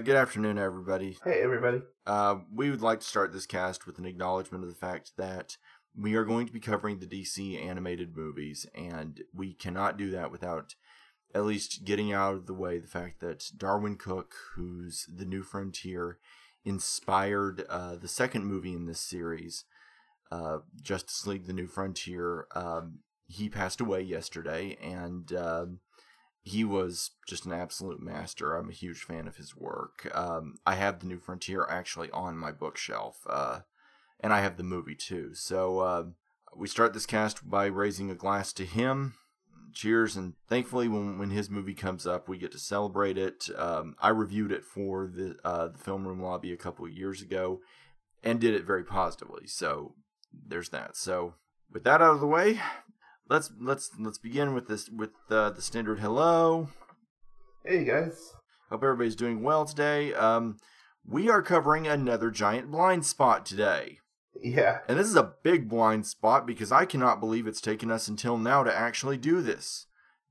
good afternoon, everybody. Hey, everybody. Uh, we would like to start this cast with an acknowledgement of the fact that we are going to be covering the DC animated movies, and we cannot do that without at least getting out of the way the fact that Darwyn Cooke, who's the New Frontier, inspired uh, the second movie in this series, uh, Justice League: The New Frontier. Um, he passed away yesterday, and uh, he was just an absolute master. I'm a huge fan of his work. Um, I have The New Frontier actually on my bookshelf, uh, and I have the movie too. So uh, we start this cast by raising a glass to him. Cheers, and thankfully, when when his movie comes up, we get to celebrate it. Um, I reviewed it for the uh, the film room lobby a couple of years ago, and did it very positively. So there's that. So with that out of the way, let's let's let's begin with this with uh, the standard hello. Hey, guys. Hope everybody's doing well today. Um, we are covering another giant blind spot today. Yeah. And this is a big blind spot because I cannot believe it's taken us until now to actually do this.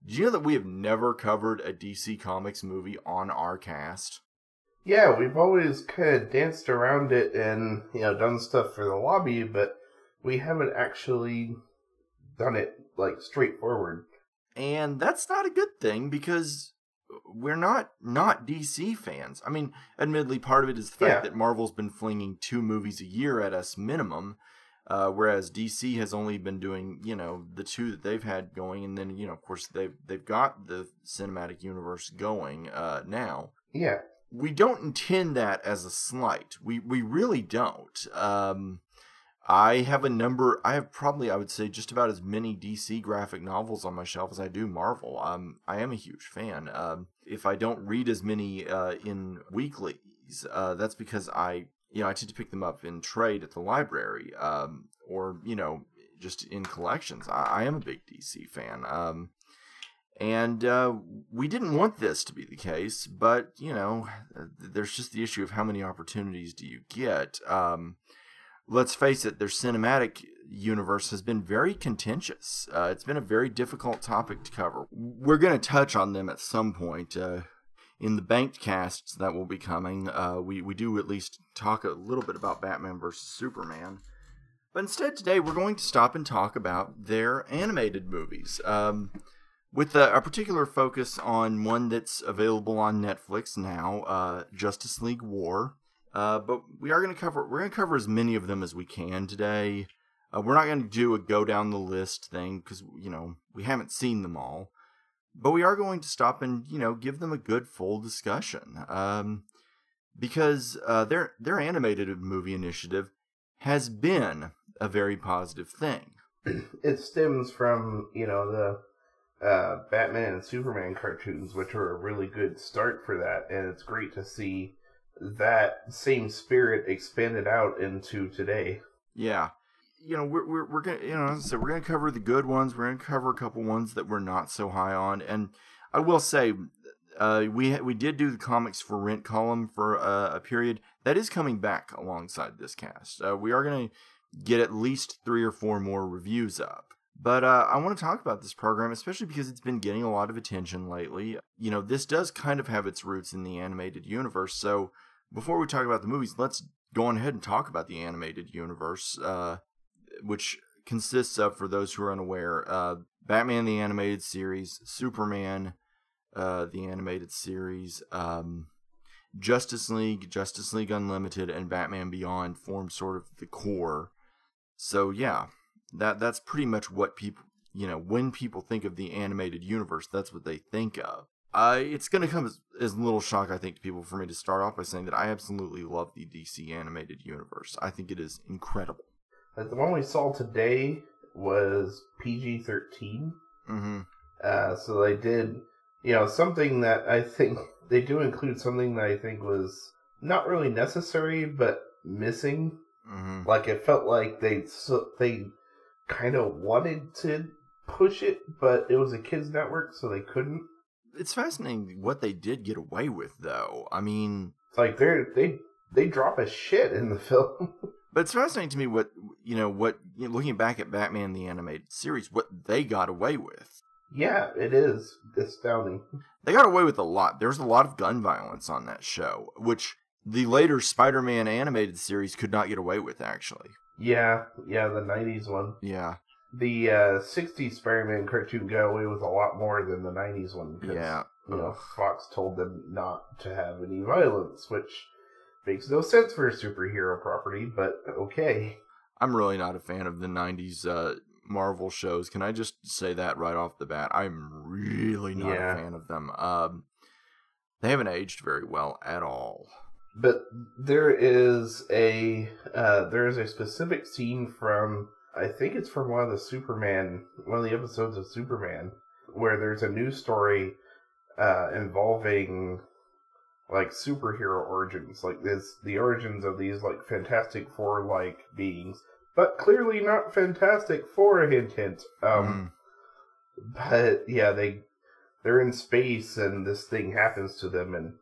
Did you know that we have never covered a DC Comics movie on our cast? Yeah, we've always kind of danced around it and, you know, done stuff for the lobby, but we haven't actually done it, like, straightforward. And that's not a good thing because we're not not DC fans. I mean, admittedly, part of it is the fact Yeah. that Marvel's been flinging two movies a year at us minimum, uh, whereas DC has only been doing you know the two that they've had going, and then you know of course they've they've got the cinematic universe going uh, now. Yeah. We don't intend that as a slight. We we really don't. Um, I have a number. I have probably, I would say, just about as many DC graphic novels on my shelf as I do Marvel. Um, I am a huge fan. Um, if I don't read as many uh, in weeklies, uh, that's because I, you know, I tend to pick them up in trade at the library, um, or you know, just in collections. I, I am a big DC fan. Um, and uh, we didn't want this to be the case, but you know, there's just the issue of how many opportunities do you get. Um, let's face it, their cinematic universe has been very contentious. Uh, it's been a very difficult topic to cover. We're going to touch on them at some point. Uh, in the banked casts that will be coming, uh, we, we do at least talk a little bit about Batman versus Superman. But instead, today we're going to stop and talk about their animated movies. Um, with a, a particular focus on one that's available on Netflix now, uh, Justice League War. Uh, but we are going to cover we're going to cover as many of them as we can today. Uh, we're not going to do a go down the list thing because you know we haven't seen them all, but we are going to stop and you know give them a good full discussion. Um, because uh, their their animated movie initiative has been a very positive thing. It stems from, you know, the uh, Batman and Superman cartoons, which were a really good start for that, and it's great to see that same spirit expanded out into today. Yeah. You know, we're, we're, we're going to, you know, so we're going to cover the good ones. We're going to cover a couple ones that we're not so high on. And I will say, uh, we, we did do the comics for rent column for a, a period. That is coming back alongside this cast. Uh, we are going to get at least three or four more reviews up. But uh, I want to talk about this program, especially because it's been getting a lot of attention lately. You know, this does kind of have its roots in the animated universe. So before we talk about the movies, let's go on ahead and talk about the animated universe, uh, which consists of, for those who are unaware, uh, Batman the animated series, Superman uh, the animated series, um, Justice League, Justice League Unlimited, and Batman Beyond form sort of the core. So yeah, that that's pretty much what people you know when people think of the animated universe, that's what they think of. Uh, it's going to come as, as little shock, I think, to people for me to start off by saying that I absolutely love the DC animated universe. I think it is incredible. Like the one we saw today was PG 13. Mm-hmm. Uh, so they did, you know, something that I think they do include something that I think was not really necessary but missing. Mm-hmm. Like it felt like they so they kind of wanted to push it, but it was a kids network, so they couldn't. It's fascinating what they did get away with, though. I mean, It's like they're they they drop a shit in the film. but it's fascinating to me what you know what you know, looking back at Batman the animated series, what they got away with. Yeah, it is astounding. They got away with a lot. There's a lot of gun violence on that show, which the later Spider-Man animated series could not get away with. Actually, Yeah, yeah, the '90s one. yeah, The uh, '60s Spider-Man cartoon got away with a lot more than the '90s one. yeah. You know, Fox told them not to have any violence, which makes no sense for a superhero property, but okay. I'm really not a fan of the '90s uh, Marvel shows. Can I just say that right off the bat? I'm really not Yeah. a fan of them. Um, they haven't aged very well at all. But there is a uh, there is a specific scene from I think it's from one of the Superman one of the episodes of Superman where there's a news story uh, involving like superhero origins, like this the origins of these like Fantastic Four like beings, but clearly not Fantastic Four. Hint hint. Um, Mm. but yeah, they they're in space and this thing happens to them and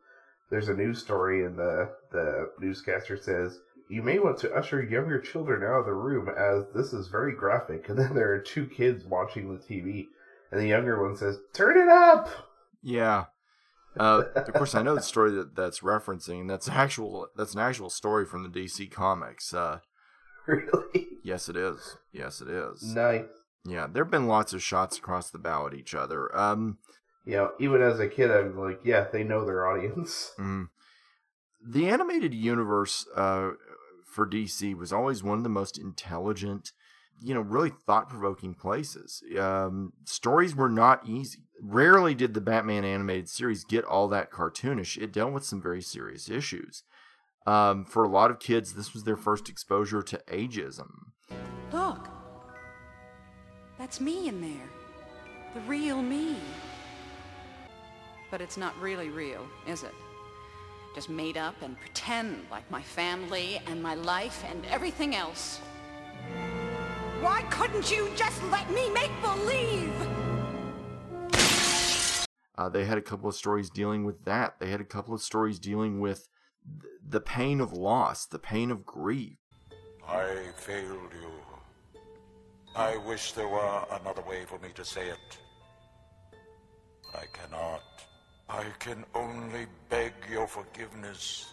there's a news story and the the newscaster says you may want to usher younger children out of the room as this is very graphic and then there are two kids watching the TV and the younger one says turn it up Yeah. Uh, of course, I know the story that that's referencing. That's actual. That's an actual story from the DC comics. Uh, really yes, it is. Yes, it is. nice Yeah, there have been lots of shots across the bow at each other. Um, you know even as a kid I'm like yeah they know their audience mm. the animated universe uh, for DC was always one of the most intelligent, you know, really thought-provoking places. Um, stories were not easy. Rarely did the Batman animated series get all that cartoonish. It dealt with some very serious issues. Um, for a lot of kids, this was their first exposure to ageism. Look. That's me in there. The real me. But it's not really real, is it? Just made up and pretend like my family and my life and everything else. Why couldn't you just let me make believe? Uh, they had a couple of stories dealing with that. They had a couple of stories dealing with th- the pain of loss, the pain of grief. I failed you. I wish there were another way for me to say it. I cannot. I can only beg your forgiveness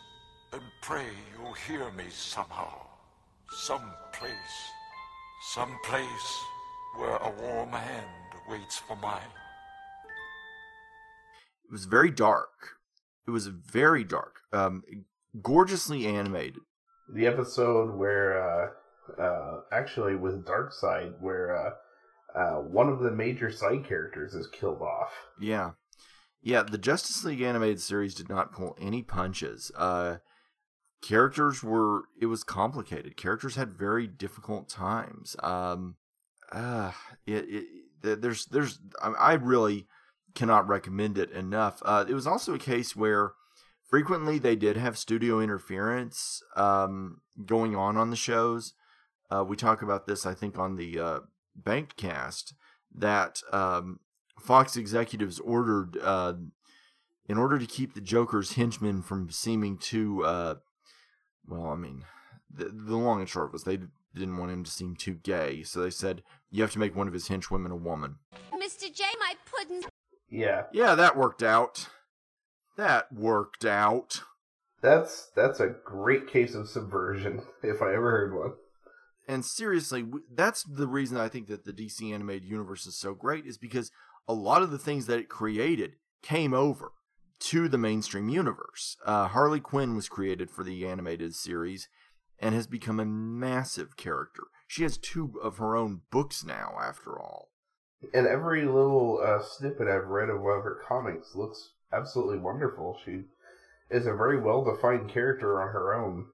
and pray you'll hear me somehow. Some place. Some place where a warm hand waits for mine. It was very dark. It was very dark. Um, gorgeously animated. the episode where uh uh actually with Darkseid where uh uh one of the major side characters is killed off. Yeah. Yeah, the Justice League animated series did not pull any punches. Uh characters were it was complicated. Characters had very difficult times. Um uh it, it there's there's I really cannot recommend it enough. Uh it was also a case where frequently they did have studio interference um going on on the shows. Uh we talk about this I think on the uh Banked cast that um Fox executives ordered, uh, in order to keep the Joker's henchmen from seeming too, uh, well, I mean, the, the long and short was they didn't want him to seem too gay, so they said you have to make one of his henchwomen a woman. Mr. J, my pudding. Yeah. Yeah, that worked out. That worked out. That's that's a great case of subversion if I ever heard one. And seriously, that's the reason I think that the DC animated universe is so great is because a lot of the things that it created came over to the mainstream universe. Uh, Harley Quinn was created for the animated series and has become a massive character. She has two of her own books now, after all. And every little uh, snippet I've read of one of her comics looks absolutely wonderful. She is a very well defined character on her own.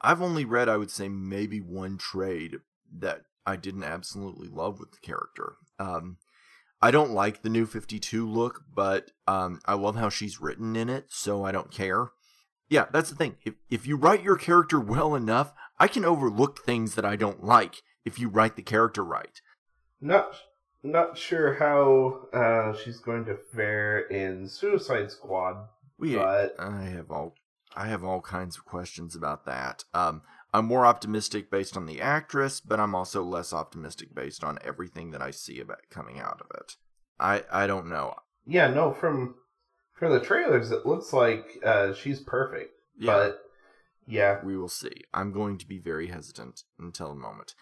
I've only read, I would say, maybe one trade that I didn't absolutely love with the character. Um, I don't like the new 52 look, but um, I love how she's written in it, so I don't care. Yeah, that's the thing. If, if you write your character well enough, I can overlook things that I don't like if you write the character right. Not not sure how uh, she's going to fare in Suicide Squad, We, but I have all I have all kinds of questions about that. Um, I'm more optimistic based on the actress, but I'm also less optimistic based on everything that I see about coming out of it. I I don't know. Yeah, no, from from the trailers, it looks like uh, she's perfect. Yeah. But yeah, we will see. I'm going to be very hesitant until the moment.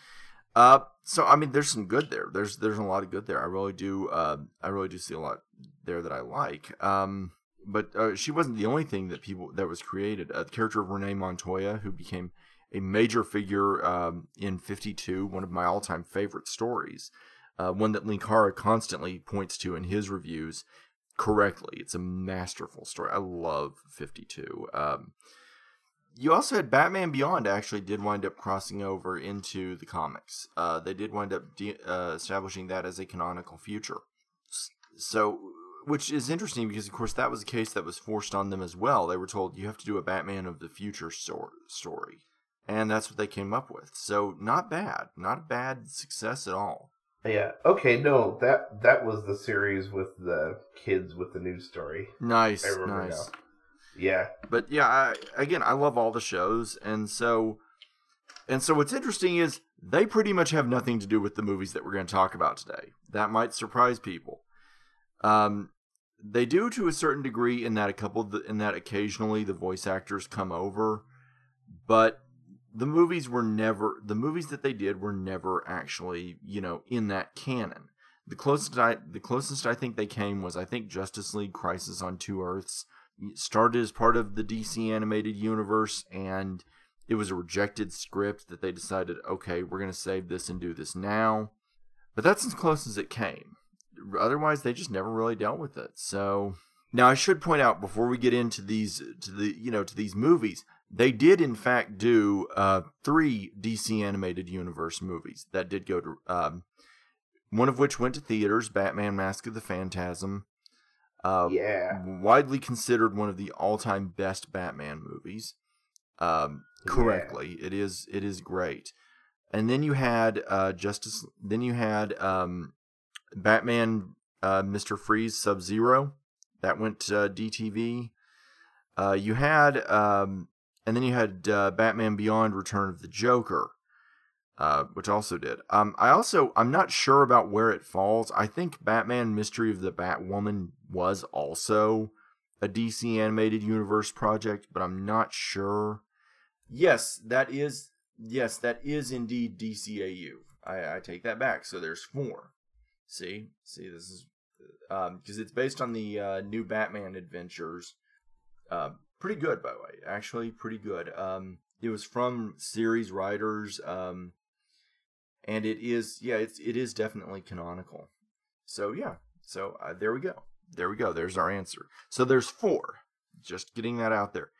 Uh, so I mean, there's some good there. There's there's a lot of good there. I really do. Uh, I really do see a lot there that I like. Um, but uh, she wasn't the only thing that people that was created. Uh, the character of Renee Montoya, who became a major figure um, in 52, one of my all-time favorite stories, uh, one that Linkara constantly points to in his reviews correctly. It's a masterful story. I love 52. Um, you also had Batman Beyond actually did wind up crossing over into the comics. Uh, they did wind up de- uh, establishing that as a canonical future. So, which is interesting because, of course, that was a case that was forced on them as well. They were told you have to do a Batman of the future stor- story, and that's what they came up with. So, not bad, not a bad success at all. yeah. Okay, no, that that was the series with the kids with the news story. Nice, nice. now. Yeah, but yeah I, again i love all the shows and so and so what's interesting is they pretty much have nothing to do with the movies that we're going to talk about today that might surprise people um they do to a certain degree in that a couple the, in that occasionally the voice actors come over but the movies were never the movies that they did were never actually you know in that canon the closest i the closest i think they came was i think justice league crisis on two earths started as part of the DC animated universe and it was a rejected script that they decided, okay, we're going to save this and do this now. But that's as close as it came. Otherwise, they just never really dealt with it. So now I should point out before we get into these to the you know to these movies, they did in fact do uh, three DC animated universe movies that did go to um, one of which went to theaters, Batman: Mask of the Phantasm. Uh, yeah. widely considered one of the all-time best Batman movies. Um, correctly, it is. It is great. And then you had uh, Justice. Then you had um, Batman, uh, Mister Freeze, Sub Zero. That went to uh, DTV. Uh, you had, um, and then you had uh, Batman Beyond: Return of the Joker, uh, which also did. Um, I also I'm not sure about where it falls. I think Batman: Mystery of the Batwoman was also a DC animated universe project, but I'm not sure. Yes, that is yes, that is indeed DCAU. I, I take that back. So there's four. See, see, this is because um, it's based on the uh, new Batman adventures. Uh, pretty good, by the way. Actually, pretty good. Um, it was from series writers, um, and it is yeah, it's it is definitely canonical. So yeah, so uh, there we go. There we go. There's our answer. So there's four. Just getting that out there.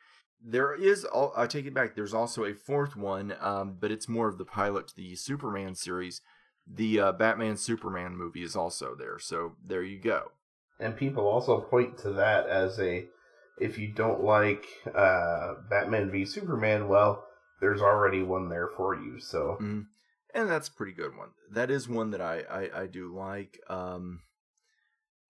There is, I take it back. There's also a fourth one, um, but it's more of the pilot to the Superman series. The uh, Batman Superman movie is also there. So there you go. And people also point to that as a, if you don't like uh, Batman v Superman, well, there's already one there for you. So, mm-hmm. and that's a pretty good one. That is one that I I, I do like. Um,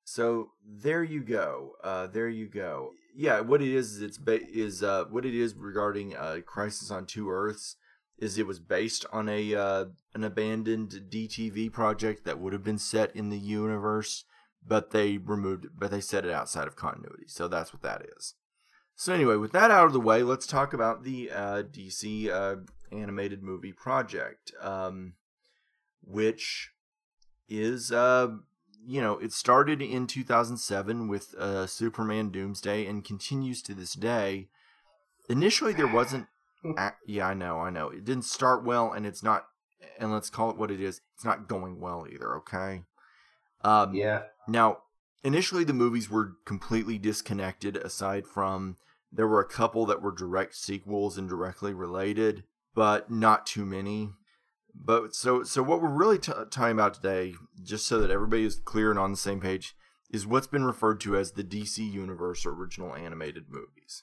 so there you go. Uh, there you go. Yeah, what it is is it's ba- is uh, what it is regarding uh, Crisis on Two Earths is it was based on a uh, an abandoned DTV project that would have been set in the universe, but they removed it, but they set it outside of continuity. So that's what that is. So anyway, with that out of the way, let's talk about the uh, DC uh, animated movie project, um, which is uh, you know, it started in 2007 with uh, Superman Doomsday and continues to this day. Initially, there wasn't. yeah, I know, I know. It didn't start well, and it's not. And let's call it what it is. It's not going well either. Okay. Um, yeah. Now, initially, the movies were completely disconnected. Aside from there were a couple that were direct sequels and directly related, but not too many. But so so what we're really t- talking about today, just so that everybody is clear and on the same page, is what's been referred to as the DC Universe original animated movies.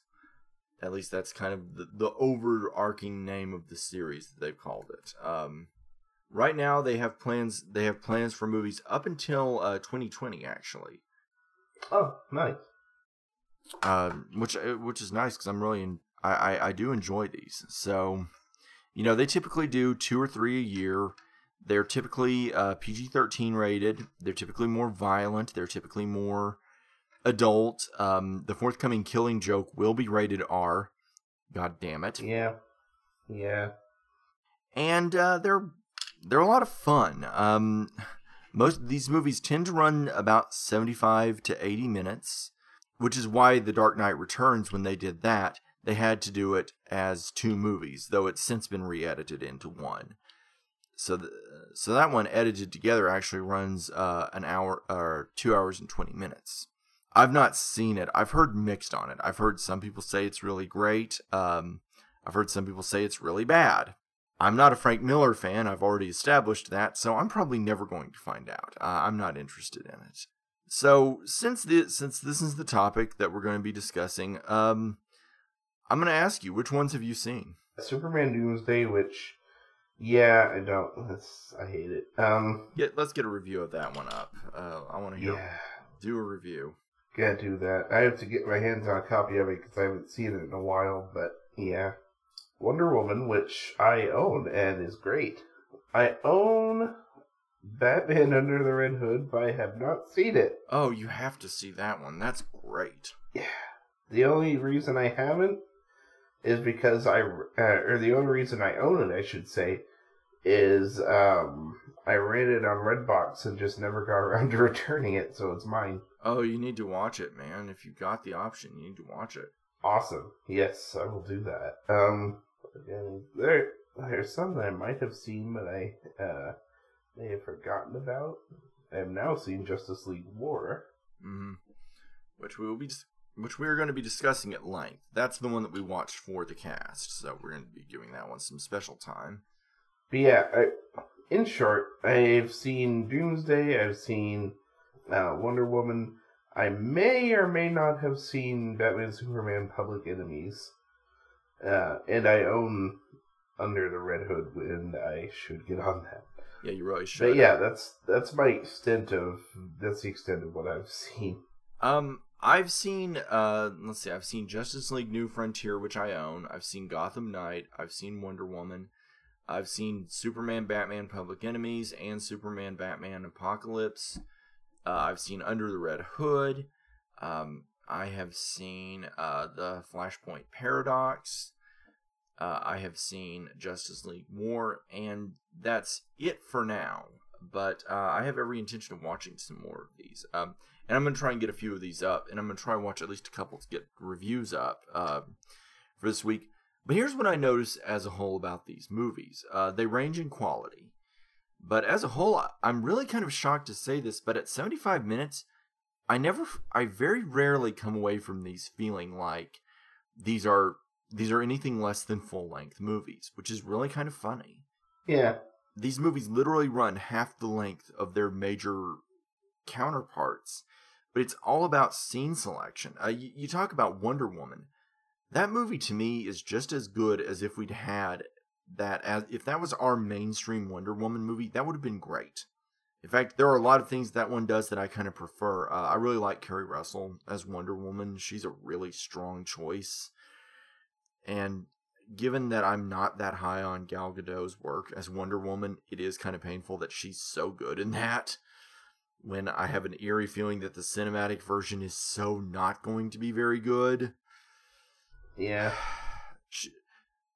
At least that's kind of the, the overarching name of the series that they've called it. Um, right now, they have plans. They have plans for movies up until uh, 2020, actually. Oh, nice. Um, which which is nice because I'm really in, I, I I do enjoy these. So you know, they typically do two or three a year. They're typically uh, PG 13 rated. They're typically more violent. They're typically more adult. Um, the forthcoming Killing Joke will be rated R. God damn it. Yeah. Yeah. And uh, they're they're a lot of fun. Um, most of these movies tend to run about 75 to 80 minutes, which is why The Dark Knight Returns, when they did that, they had to do it as two movies, though it's since been re-edited into one. So, the, so that one edited together actually runs uh, an hour or two hours and 20 minutes. I've not seen it. I've heard mixed on it. I've heard some people say it's really great. Um, I've heard some people say it's really bad. I'm not a Frank Miller fan. I've already established that, so I'm probably never going to find out. Uh, I'm not interested in it. So since this since this is the topic that we're going to be discussing, um, I'm going to ask you which ones have you seen? Superman Doomsday, which yeah, I don't. That's, I hate it. Um, Get let's get a review of that one up. Uh, I want to hear yeah, do a review. gotta do that. I have to get my hands on a copy of it because I haven't seen it in a while. But yeah, Wonder Woman, which I own and is great. I own Batman Under the Red Hood, but I have not seen it. Oh, you have to see that one. That's great. Yeah. The only reason I haven't is because I, uh, or the only reason I own it, I should say, is um, I rented it on Redbox and just never got around to returning it, so it's mine. Oh, you need to watch it, man. If you got the option, you need to watch it. Awesome. Yes, I will do that. Um, again, there, there's some that I might have seen, but I uh, may have forgotten about. I have now seen Justice League War. hmm Which we will be, dis- which we are going to be discussing at length. That's the one that we watched for the cast, so we're going to be giving that one some special time. But yeah, I, in short, I've seen Doomsday, I've seen uh, Wonder Woman. I may or may not have seen Batman Superman Public Enemies. Uh, and I own Under the Red Hood, and I should get on that. Yeah, you really should. But yeah, that's that's my extent of that's the extent of what I've seen. Um, I've seen uh, let's see, I've seen Justice League New Frontier, which I own. I've seen Gotham Knight. I've seen Wonder Woman. I've seen Superman, Batman, Public Enemies, and Superman, Batman, Apocalypse. Uh, I've seen Under the Red Hood. Um, I have seen uh, the Flashpoint Paradox. Uh, I have seen Justice League War, and that's it for now. But uh, I have every intention of watching some more of these. Um, and I'm going to try and get a few of these up, and I'm going to try and watch at least a couple to get reviews up uh, for this week. But here's what I notice as a whole about these movies uh, they range in quality. But as a whole, I'm really kind of shocked to say this, but at 75 minutes, I never, I very rarely come away from these feeling like these are these are anything less than full length movies, which is really kind of funny. Yeah, These movies literally run half the length of their major counterparts, but it's all about scene selection. Uh, you, you talk about Wonder Woman. That movie to me is just as good as if we'd had that as if that was our mainstream Wonder Woman movie, that would have been great. In fact, there are a lot of things that one does that I kind of prefer. Uh, I really like Keri Russell as Wonder Woman. She's a really strong choice. And given that I'm not that high on Gal Gadot's work as Wonder Woman, it is kind of painful that she's so good in that. When I have an eerie feeling that the cinematic version is so not going to be very good. yeah, She,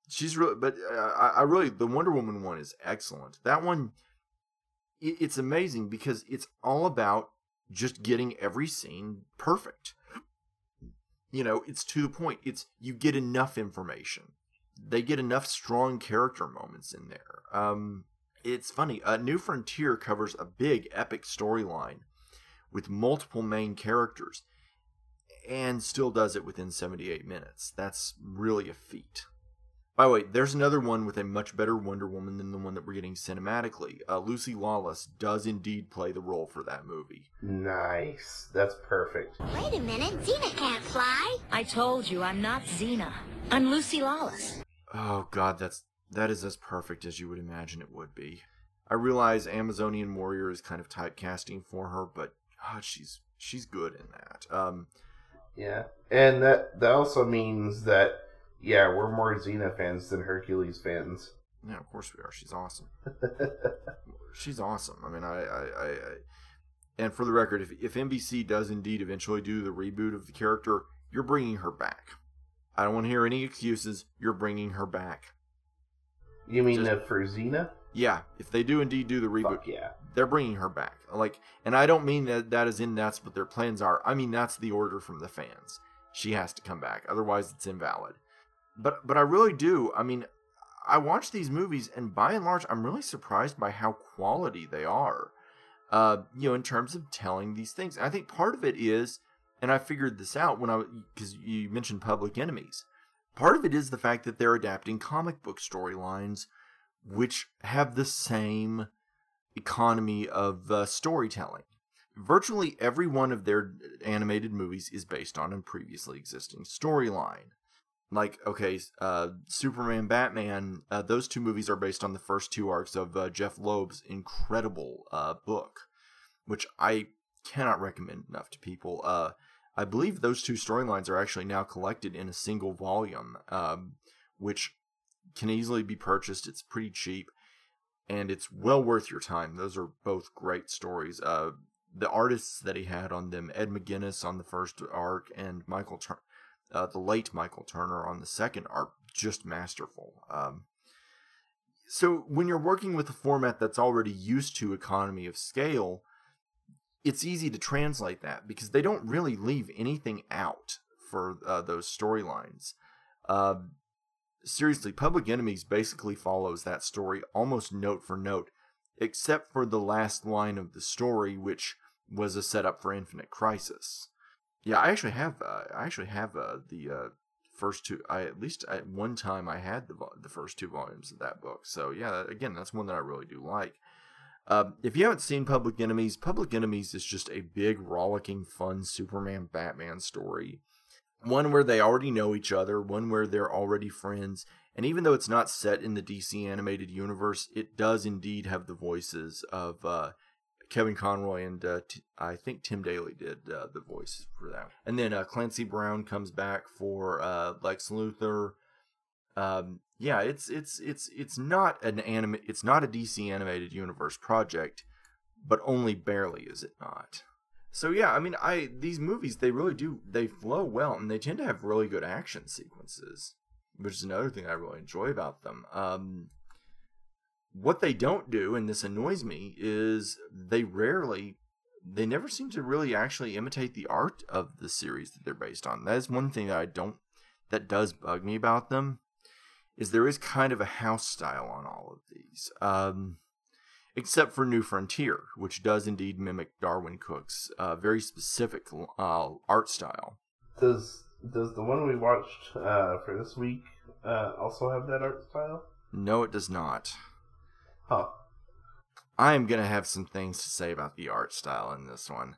she's really, but uh, I, I really, the Wonder Woman one is excellent. That one, it's amazing because it's all about just getting every scene perfect. You know, it's to the point. It's you get enough information. They get enough strong character moments in there. Um, it's funny. Uh, New Frontier covers a big epic storyline with multiple main characters and still does it within 78 minutes. That's really a feat. By the way, there's another one with a much better Wonder Woman than the one that we're getting cinematically. Uh, Lucy Lawless does indeed play the role for that movie. nice. That's perfect. Wait a minute, Xena can't fly. I told you I'm not Xena. I'm Lucy Lawless. Oh god, that's that is as perfect as you would imagine it would be. I realize Amazonian Warrior is kind of typecasting for her, but God, she's she's good in that. Um, Yeah, and that that also means that yeah, we're more Xena fans than Hercules fans. Yeah, of course we are. She's awesome. She's awesome. I mean, I, I, I, I and for the record, if if NBC does indeed eventually do the reboot of the character, you're bringing her back. I don't want to hear any excuses. You're bringing her back. You mean Just- uh, for Xena? Yeah, if they do indeed do the reboot, Fuck yeah. they're bringing her back. Like, and I don't mean that that is in that's what their plans are. I mean that's the order from the fans. She has to come back, otherwise it's invalid. But but I really do. I mean, I watch these movies, and by and large, I'm really surprised by how quality they are. Uh, you know, in terms of telling these things, I think part of it is, and I figured this out when I because you mentioned Public Enemies. Part of it is the fact that they're adapting comic book storylines, which have the same economy of uh, storytelling. Virtually every one of their animated movies is based on a previously existing storyline. Like, okay, uh, Superman, Batman, uh, those two movies are based on the first two arcs of uh, Jeph Loeb's incredible uh, book, which I cannot recommend enough to people. Uh, I believe those two storylines are actually now collected in a single volume, um, which can easily be purchased. It's pretty cheap and it's well worth your time. Those are both great stories. Uh, the artists that he had on them, Ed McGuinness on the first arc, and Michael Tur- uh, the late Michael Turner on the second, are just masterful. Um, so when you're working with a format that's already used to economy of scale, it's easy to translate that because they don't really leave anything out for uh, those storylines. Uh, seriously, Public Enemies basically follows that story almost note for note, except for the last line of the story, which was a setup for Infinite Crisis. Yeah, I actually have. Uh, I actually have uh, the uh, first two. I at least at one time I had the the first two volumes of that book. So yeah, again, that's one that I really do like. Uh, if you haven't seen Public Enemies, Public Enemies is just a big, rollicking, fun Superman Batman story one where they already know each other, one where they're already friends. And even though it's not set in the DC animated universe, it does indeed have the voices of uh, Kevin Conroy and uh, t- I think Tim Daly did uh, the voice for that. And then uh, Clancy Brown comes back for uh, Lex Luthor. Um, yeah, it's it's it's it's not an anime. It's not a DC animated universe project, but only barely is it not. So yeah, I mean, I these movies they really do they flow well and they tend to have really good action sequences, which is another thing I really enjoy about them. Um, what they don't do, and this annoys me, is they rarely, they never seem to really actually imitate the art of the series that they're based on. That is one thing that I don't, that does bug me about them, is there is kind of a house style on all of these. Um, except for New Frontier, which does indeed mimic Darwyn Cooke's uh, very specific uh, art style. Does does the one we watched uh, for this week uh, also have that art style? No, it does not. Huh. I am going to have some things to say about the art style in this one.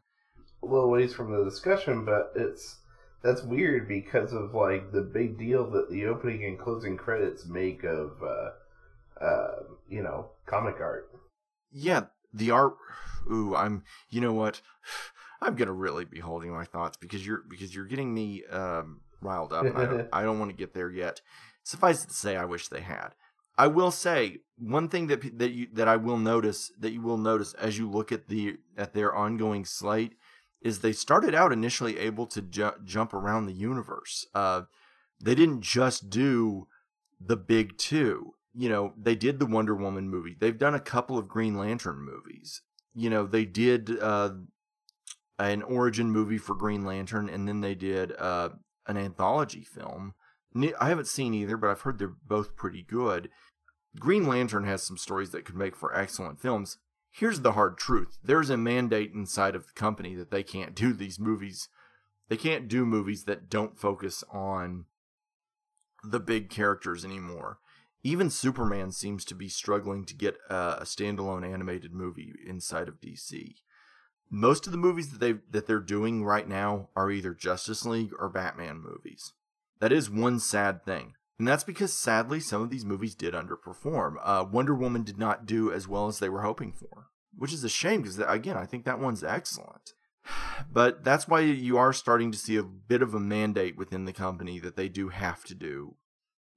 A little ways from the discussion, but it's that's weird because of like the big deal that the opening and closing credits make of uh, uh, you know comic art. Yeah, the art. Ooh, I'm. You know what? I'm gonna really be holding my thoughts because you're because you're getting me um, riled up. And I don't. I don't want to get there yet. Suffice it to say, I wish they had. I will say one thing that that you that I will notice that you will notice as you look at the at their ongoing slate is they started out initially able to ju- jump around the universe. Uh, they didn't just do the big two. You know, they did the Wonder Woman movie. They've done a couple of Green Lantern movies. You know, they did uh, an origin movie for Green Lantern, and then they did uh, an anthology film. I haven't seen either, but I've heard they're both pretty good. Green Lantern has some stories that could make for excellent films. Here's the hard truth there's a mandate inside of the company that they can't do these movies. They can't do movies that don't focus on the big characters anymore. Even Superman seems to be struggling to get a standalone animated movie inside of DC. Most of the movies that they that they're doing right now are either Justice League or Batman movies. That is one sad thing. And that's because sadly some of these movies did underperform. Uh, Wonder Woman did not do as well as they were hoping for, which is a shame because again I think that one's excellent. But that's why you are starting to see a bit of a mandate within the company that they do have to do,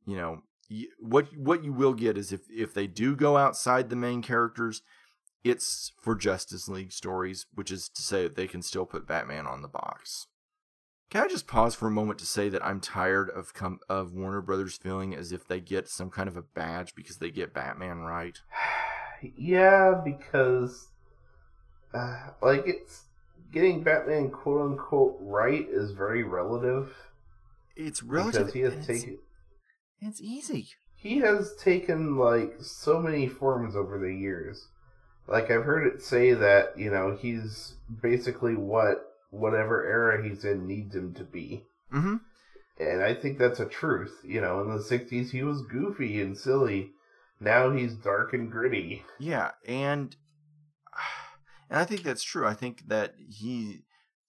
you know, what what you will get is if if they do go outside the main characters, it's for Justice League stories, which is to say they can still put Batman on the box. Can I just pause for a moment to say that I'm tired of com- of Warner Brothers feeling as if they get some kind of a badge because they get Batman right? Yeah, because uh, like it's getting Batman quote unquote right is very relative. It's relative. because he has it's- taken It's easy. he has taken like so many forms over the years. Like I've heard it say that you know he's basically what whatever era he's in needs him to be. Mm-hmm. And I think that's a truth. You know, in the 60s, he was goofy and silly. Now he's dark and gritty. Yeah, and and I think that's true. I think that he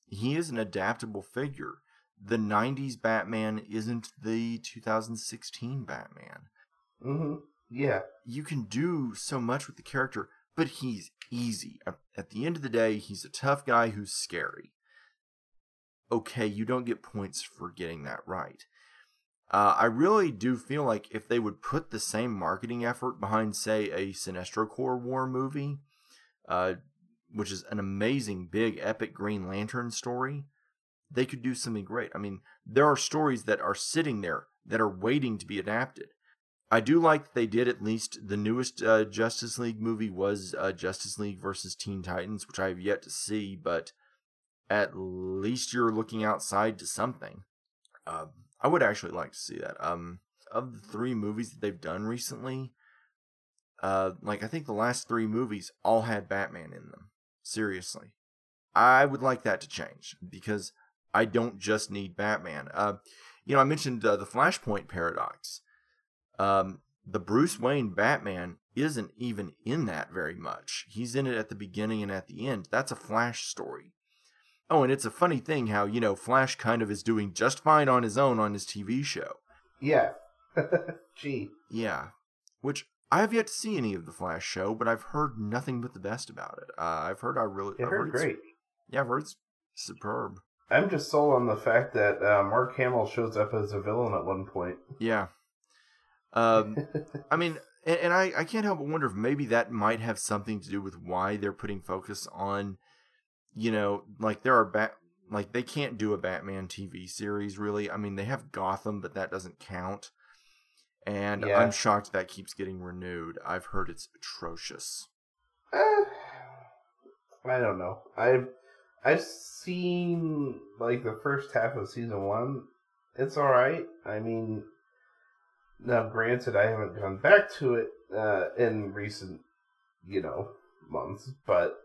he is an adaptable figure. The '90s Batman isn't the 2016 Batman. hmm Yeah. You can do so much with the character, but he's easy. At the end of the day, he's a tough guy who's scary. Okay, you don't get points for getting that right. Uh, I really do feel like if they would put the same marketing effort behind, say, a Sinestro Corps War movie, uh, which is an amazing, big, epic Green Lantern story, they could do something great. I mean, there are stories that are sitting there that are waiting to be adapted. I do like that they did at least the newest uh, Justice League movie was uh, Justice League versus Teen Titans, which I have yet to see, but at least you're looking outside to something. Um, I would actually like to see that. Um, of the three movies that they've done recently, uh, like I think the last three movies all had Batman in them. Seriously, I would like that to change because I don't just need Batman. Uh, you know, I mentioned uh, the Flashpoint paradox. Um, the Bruce Wayne Batman isn't even in that very much. He's in it at the beginning and at the end. That's a Flash story. Oh, and it's a funny thing how, you know, Flash kind of is doing just fine on his own on his TV show. Yeah. Gee. Yeah. Which I have yet to see any of the Flash show, but I've heard nothing but the best about it. Uh, I've heard I really. It I've heard it's- great. Yeah, I've heard it's superb. I'm just sold on the fact that uh, Mark Hamill shows up as a villain at one point. Yeah. Um, I mean, and, and I, I can't help but wonder if maybe that might have something to do with why they're putting focus on, you know, like there are bat, like they can't do a Batman TV series really. I mean, they have Gotham, but that doesn't count. And Yeah. I'm shocked that keeps getting renewed. I've heard it's atrocious. Eh, I don't know. I've I've seen like the first half of season one. It's all right. I mean, now granted, I haven't gone back to it uh, in recent, you know, months, but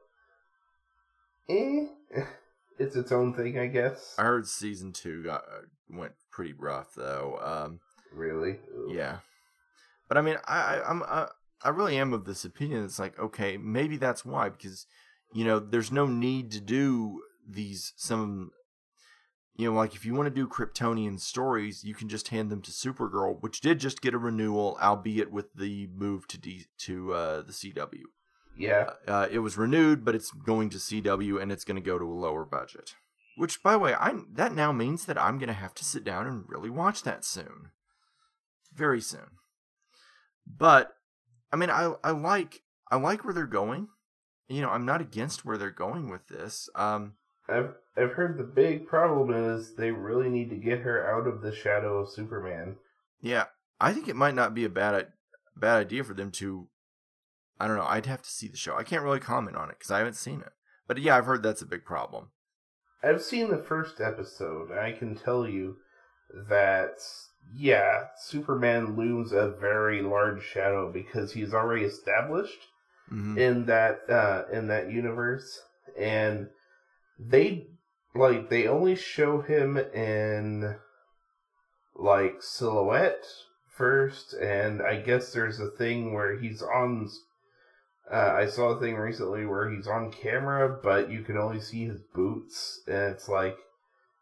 eh, it's its own thing, I guess. I heard season two got went pretty rough though. Um, Really? Ugh. Yeah, but I mean, I, I I'm I, I really am of this opinion. It's like okay, maybe that's why because you know there's no need to do these some you know like if you want to do Kryptonian stories, you can just hand them to Supergirl, which did just get a renewal, albeit with the move to D to uh, the CW. Yeah. Uh, it was renewed, but it's going to CW and it's going to go to a lower budget. Which, by the way, I that now means that I'm going to have to sit down and really watch that soon, very soon. But I mean, I I like I like where they're going. You know, I'm not against where they're going with this. Um, I've I've heard the big problem is they really need to get her out of the shadow of Superman. yeah, I think it might not be a bad bad idea for them to. I don't know. I'd have to see the show. I can't really comment on it because I haven't seen it. But yeah, I've heard that's a big problem. I've seen the first episode, and I can tell you that yeah, Superman looms a very large shadow because he's already established hmm in that uh, in that universe, and they like they only show him in like silhouette first, and I guess there's a thing where he's on. Uh, I saw a thing recently where he's on camera, but you can only see his boots, and it's like,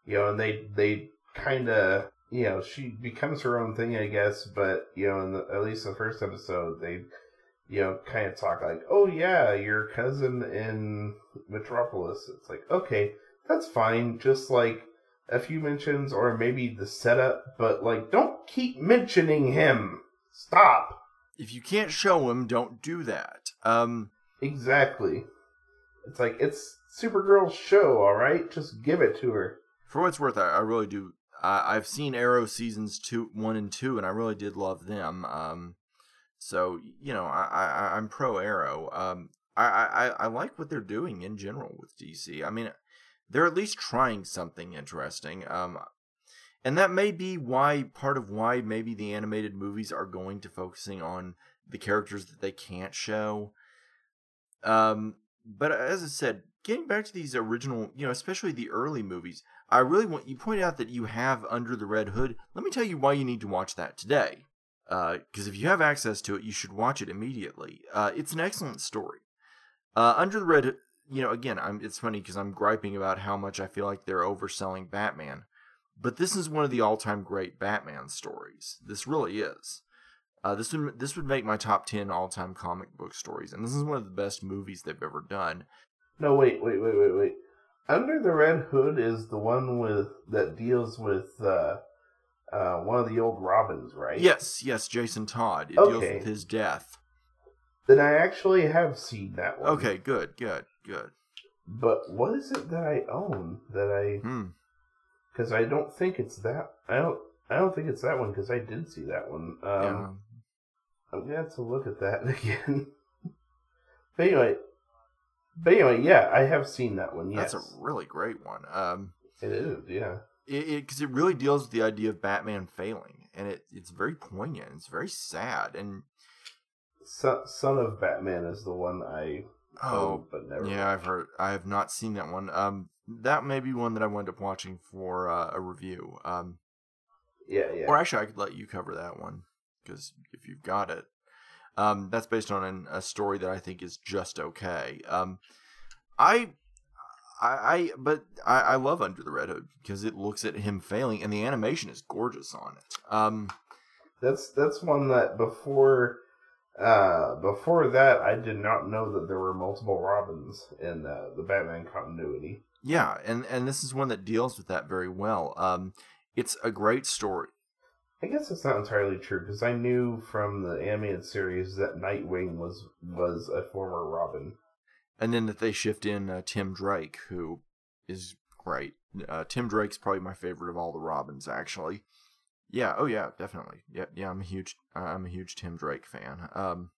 you know, and they they kind of, you know, she becomes her own thing, I guess, but you know, in the, at least the first episode, they, you know, kind of talk like, oh yeah, your cousin in Metropolis. It's like, okay, that's fine, just like a few mentions or maybe the setup, but like, don't keep mentioning him. Stop. If you can't show him, don't do that. Um, Exactly. It's like it's Supergirl's show, all right? Just give it to her. for what it's worth, I, I really do. I, I've seen Arrow seasons two, one and two, and I really did love them. Um, so you know, I, I I'm pro Arrow. Um, I, I I like what they're doing in general with DC. I mean, they're at least trying something interesting. Um, and that may be why part of why maybe the animated movies are going to focusing on the characters that they can't show. Um, but as I said, getting back to these original, you know, especially the early movies, I really want you point out that you have Under the Red Hood. Let me tell you why you need to watch that today. Because if you have access to it, you should watch it immediately. Uh, it's an excellent story. Uh, Under the Red, you know, again, I'm, it's funny because I'm griping about how much I feel like they're overselling Batman, but this is one of the all-time great Batman stories. This really is. Uh, this would this would make my top ten all-time comic book stories, and this is one of the best movies they've ever done. No, wait, wait, wait, wait, wait. Under the Red Hood is the one with that deals with uh, uh, one of the old Robins, right? Yes, yes, Jason Todd. It deals with his death. Then I actually have seen that one. Okay, good, good, good. But what is it that I own that I? Hmm. Because I don't think it's that. I don't. I don't think it's that one because I did see that one. Um, yeah. I'm gonna have to look at that again. but anyway, but anyway, yeah, I have seen that one. Yes, That's a really great one. Um, it is. Yeah, it because it, really deals with the idea of Batman failing, and it it's very poignant. It's very sad, and Son, Son of Batman is the one I oh own, but never. yeah, I've heard. I have not seen that one. Um, that may be one that I wind up watching for uh, a review. Um, yeah, yeah. or actually, I could let you cover that one because if you've got it, um, that's based on an, a story that I think is just okay. Um, I, I, I but I, I love Under the Red Hood because it looks at him failing, and the animation is gorgeous on it. Um, That's that's one that before uh before that I did not know that there were multiple Robins in uh, the Batman continuity. Yeah, and and this is one that deals with that very well. Um, it's a great story. I guess that's not entirely true because I knew from the animated series that Nightwing was was a former Robin. and then that they shift in uh, Tim Drake, who is great. Uh, Tim Drake's probably my favorite of all the Robins, actually. Yeah, oh yeah, definitely. Yeah, yeah, I'm a huge, uh, I'm a huge Tim Drake fan. Um,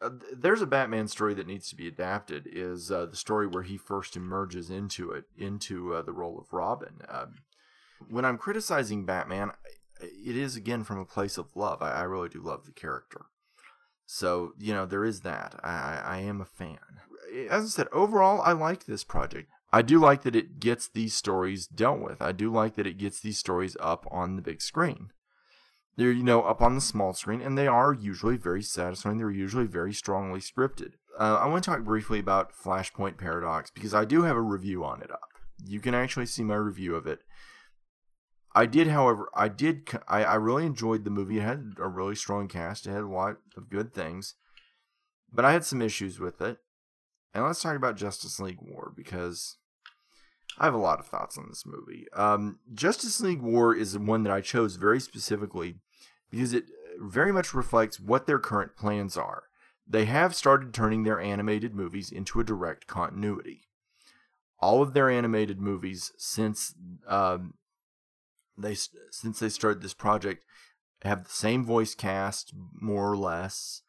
uh, there's a Batman story that needs to be adapted. Is uh, the story where he first emerges into it, into uh, the role of Robin. Um, when I'm criticizing Batman, it is again from a place of love. I, I really do love the character. So, you know, there is that. I, I I am a fan. As I said, overall, I like this project. I do like that it gets these stories dealt with. I do like that it gets these stories up on the big screen. They're, you know, up on the small screen, and they are usually very satisfying. They're usually very strongly scripted. Uh, I want to talk briefly about Flashpoint Paradox because I do have a review on it up. You can actually see my review of it. I did, however, I did, I, I really enjoyed the movie. It had a really strong cast. It had a lot of good things, but I had some issues with it. And let's talk about Justice League War because I have a lot of thoughts on this movie. Um, Justice League War is one that I chose very specifically because it very much reflects what their current plans are. They have started turning their animated movies into a direct continuity. All of their animated movies since um, they since they started this project have the same voice cast more or less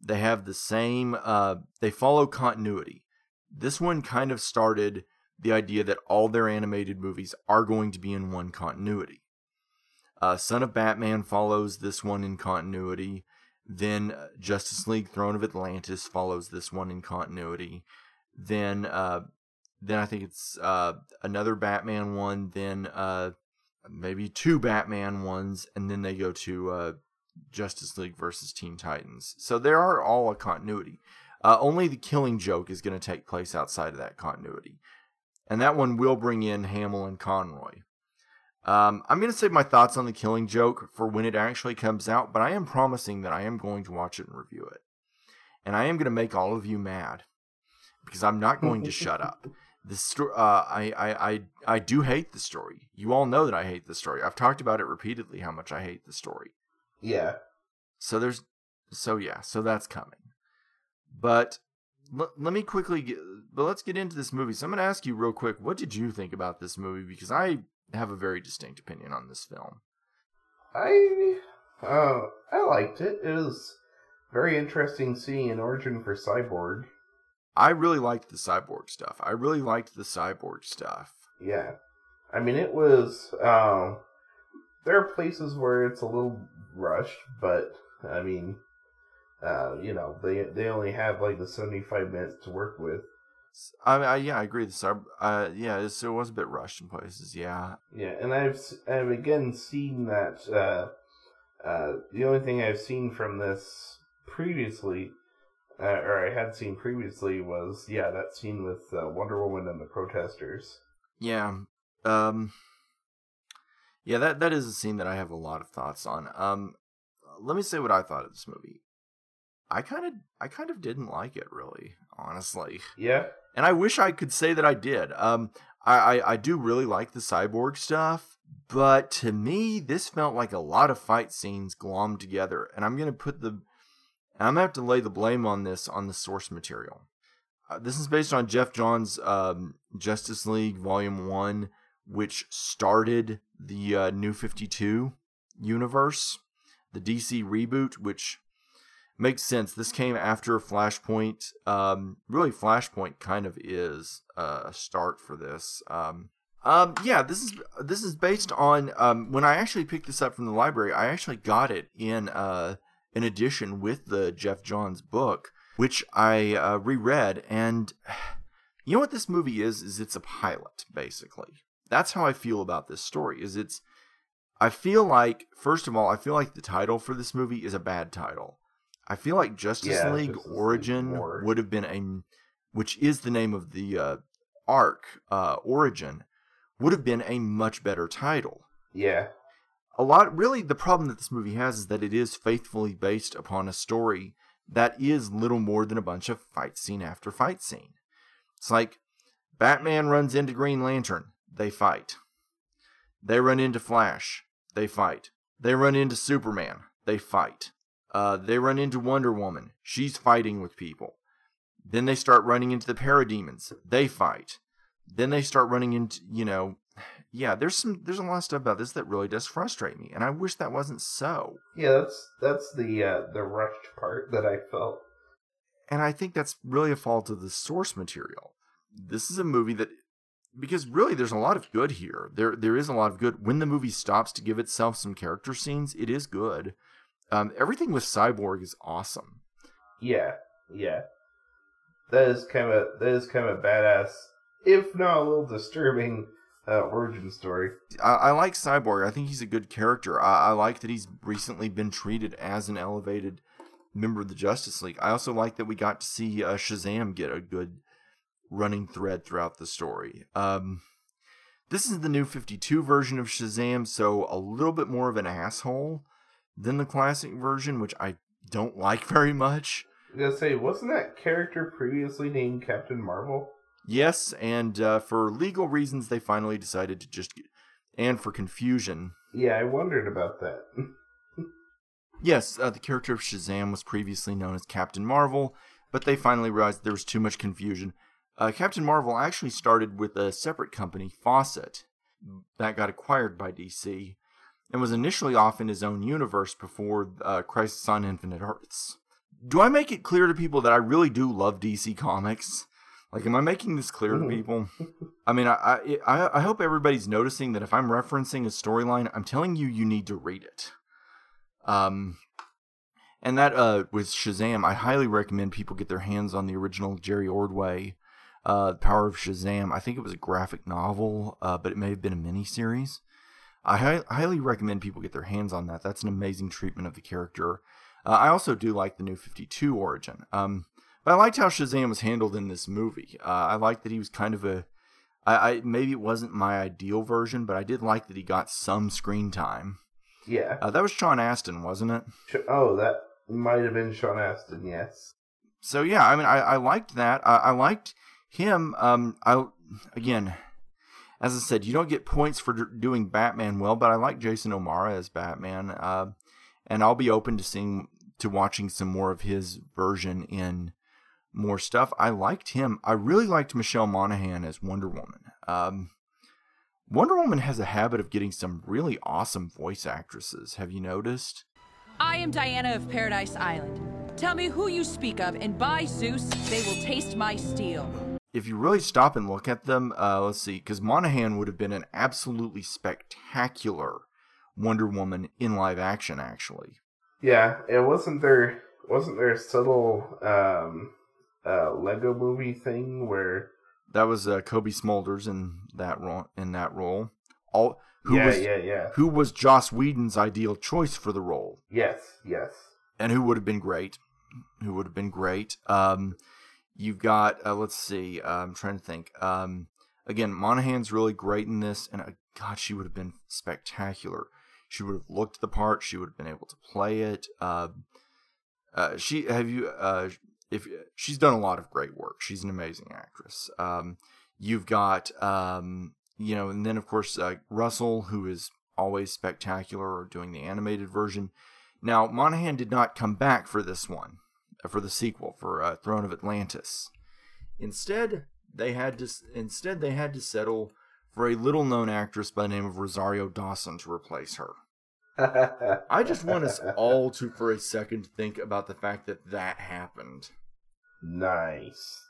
they have the same uh they follow continuity this one kind of started the idea that all their animated movies are going to be in one continuity uh son of batman follows this one in continuity then uh, justice league throne of atlantis follows this one in continuity then uh then i think it's uh another batman one then uh maybe two Batman ones, and then they go to uh, Justice League versus Teen Titans. So there are all a continuity. Only the Killing Joke is going to take place outside of that continuity, and that one will bring in Hamill and Conroy. Um, I'm going to save my thoughts on the Killing Joke for when it actually comes out, but I am promising that I am going to watch it and review it, and I am going to make all of you mad because I'm not going to shut up. The story, uh, I, I, I, I do hate the story. You all know that I hate the story. I've talked about it repeatedly how much I hate the story. Yeah, so there's so yeah, so that's coming. But l- let me quickly get, but let's get into this movie. So I'm going to ask you real quick, what did you think about this movie? Because I have a very distinct opinion on this film. I uh, I liked it. It was very interesting seeing an origin for Cyborg. I really liked the cyborg stuff. I really liked the cyborg stuff. Yeah, I mean it was. Um, there are places where it's a little rushed, but I mean, uh, you know, they they only have like the seventy five minutes to work with. I, I yeah, I agree. The cyber, uh, yeah, it was a bit rushed in places. Yeah, Yeah, and I've I've again seen that. Uh, uh, the only thing I've seen from this previously, uh, or I had seen previously, was yeah that scene with uh, Wonder Woman and the protesters. yeah, um, yeah. That that is a scene that I have a lot of thoughts on. Um, let me say what I thought of this movie. I kind of, I kind of didn't like it really, honestly. Yeah, and I wish I could say that I did. Um, I, I, I do really like the cyborg stuff, but to me, this felt like a lot of fight scenes glommed together. And I'm gonna put the, I'm gonna have to lay the blame on this on the source material. Uh, this is based on Geoff Johns' um, Justice League Volume One, which started the uh, New Fifty Two universe, the DC reboot, which makes sense. This came after Flashpoint. Um, really, Flashpoint kind of is a start for this. Um, um, yeah, this is this is based on um, when I actually picked this up from the library. I actually got it in uh, an edition with the Geoff Johns book, which I uh, reread. And you know what this movie is? Is it's a pilot basically. That's how I feel about this story. Is it's I feel like first of all, I feel like the title for this movie is a bad title. I feel like Justice Yeah, League Justice League Origin War. would have been a, which is the name of the uh, arc, uh, Origin, would have been a much better title. yeah, A lot, really, the problem that this movie has is that it is faithfully based upon a story that is little more than a bunch of fight scene after fight scene. It's like Batman runs into Green Lantern, they fight. They run into Flash, they fight. They run into Superman, they fight. Uh, they run into Wonder Woman, she's fighting with people. Then they start running into the parademons, they fight. Then they start running into, you know, yeah, there's some there's a lot of stuff about this that really does frustrate me, and I wish that wasn't so. yeah. That's that's the uh, the rushed part that I felt. And I think that's really a fault of the source material. This is a movie that because really there's a lot of good here. There there is a lot of good. When the movie stops to give itself some character scenes, it is good. Um, everything with Cyborg is awesome. Yeah, yeah. That is kind of that is kind of badass, if not a little disturbing, uh, origin story. I, I like Cyborg. I think he's a good character. I, I like that he's recently been treated as an elevated member of the Justice League. I also like that we got to see uh, Shazam get a good running thread throughout the story. Um, this is the new 52 version of Shazam, so a little bit more of an asshole than the classic version, which I don't like very much. I was say, wasn't that character previously named Captain Marvel? Yes, and uh, for legal reasons, they finally decided to just, and for confusion, Yeah, I wondered about that. Yes, uh, the character of Shazam was previously known as Captain Marvel, but they finally realized there was too much confusion. Uh, Captain Marvel actually started with a separate company, Fawcett, that got acquired by DC, and was initially off in his own universe before uh, Crisis on Infinite Earths. Do I make it clear to people that I really do love DC Comics? Like, am I making this clear to Mhm. people? I mean, I, I I hope everybody's noticing that if I'm referencing a storyline, I'm telling you you need to read it. Um, and that uh, with Shazam, I highly recommend people get their hands on the original Jerry Ordway, uh, Power of Shazam. I think it was a graphic novel, uh, but it may have been a miniseries. I hi- highly recommend people get their hands on that. That's an amazing treatment of the character. Uh, I also do like the new 52 origin. Um, but I liked how Shazam was handled in this movie. Uh, I liked that he was kind of a. I, I maybe it wasn't my ideal version, but I did like that he got some screen time. Yeah. Uh, that was Sean Astin, wasn't it? Oh, that might have been Sean Astin. Yes. So yeah, I mean, I, I liked that. I, I liked him. Um, I again, as I said, you don't get points for doing Batman well, but I like Jason O'Mara as Batman. Uh, and I'll be open to seeing to watching some more of his version in more stuff. I liked him. I really liked Michelle Monaghan as Wonder Woman. Um, Wonder Woman has a habit of getting some really awesome voice actresses. Have you noticed? I am Diana of Paradise Island. Tell me who you speak of, and by Zeus, they will taste my steel. If you really stop and look at them, uh, let's see, because Monaghan would have been an absolutely spectacular Wonder Woman in live action, actually. Yeah, it wasn't there. Wasn't there a subtle um, uh, Lego movie thing where That was uh, Cobie Smulders in that role. In that role, all who yeah, was yeah, yeah. who was Joss Whedon's ideal choice for the role, Yes, yes. and who would have been great. Who would have been great. Um, you've got uh, let's see. Uh, I'm trying to think. Um, again, Monaghan's really great in this, and uh, God, she would have been spectacular. She would have looked the part. She would have been able to play it. Uh, uh, she have you uh, if she's done a lot of great work. She's an amazing actress. Um, you've got um, you know, and then of course Russell, who is always spectacular, or doing the animated version. Now Monaghan did not come back for this one, for the sequel for uh, Throne of Atlantis. Instead, they had to instead they had to settle for a little known actress by the name of Rosario Dawson to replace her. I just want us all to, for a second, think about the fact that that happened. nice.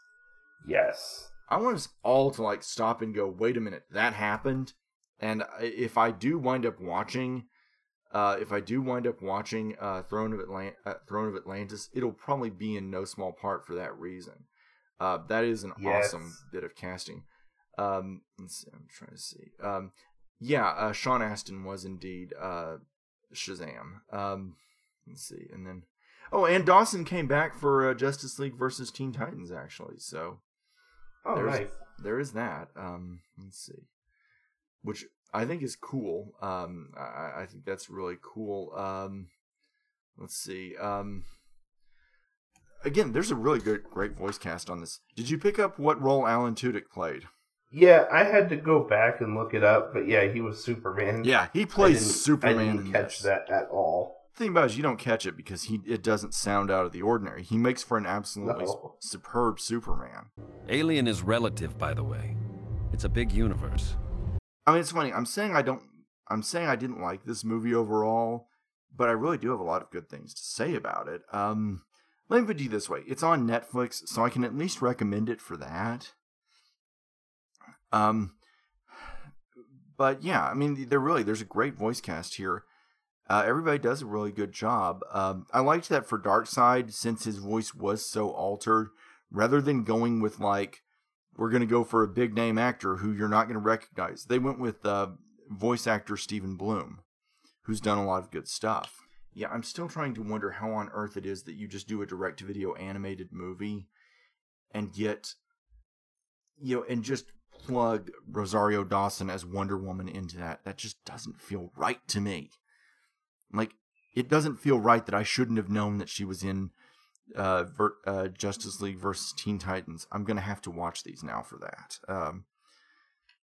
Yes. I want us all to like stop and go, wait a minute, that happened. And if I do wind up watching, uh, if I do wind up watching uh, Throne of Atlant- uh, Throne of Atlantis, it'll probably be in no small part for that reason. Uh, that is an Yes. awesome bit of casting. Um, let's see, I'm trying to see. Um, yeah, uh, Sean Astin was indeed uh, Shazam. Um, let's see, and then oh, and Dawson came back for uh, Justice League versus Teen Titans actually. So Oh, there's, nice. There is that. Um, let's see, which I think is cool. Um, I, I think that's really cool. Um, let's see. Um, again, there's a really good, great voice cast on this. Did you pick up what role Alan Tudyk played? Yeah, I had to go back and look it up, but yeah, he was Superman. Yeah, he I plays didn't- Superman. I didn't catch this. that at all. The thing about it is you don't catch it because he it doesn't sound out of the ordinary. He makes for an absolutely No. superb Superman. Alien is relative, by the way. It's a big universe. I mean, it's funny. I'm saying I don't. I'm saying I didn't like this movie overall, but I really do have a lot of good things to say about it. Um, let me put it this way: it's on Netflix, so I can at least recommend it for that. Um, but yeah, I mean, there really there's a great voice cast here. Uh, everybody does a really good job. Um, I liked that for Darkseid since his voice was so altered, rather than going with like we're going to go for a big name actor who you're not going to recognize. They went with uh, voice actor Steven Blum, who's done a lot of good stuff. Yeah, I'm still trying to wonder how on earth it is that you just do a direct to video animated movie and get, you know, and just plug Rosario Dawson as Wonder Woman into that. That just doesn't feel right to me. Like, it doesn't feel right that I shouldn't have known that she was in uh, ver- uh, Justice League versus Teen Titans. I'm gonna have to watch these now for that. Um,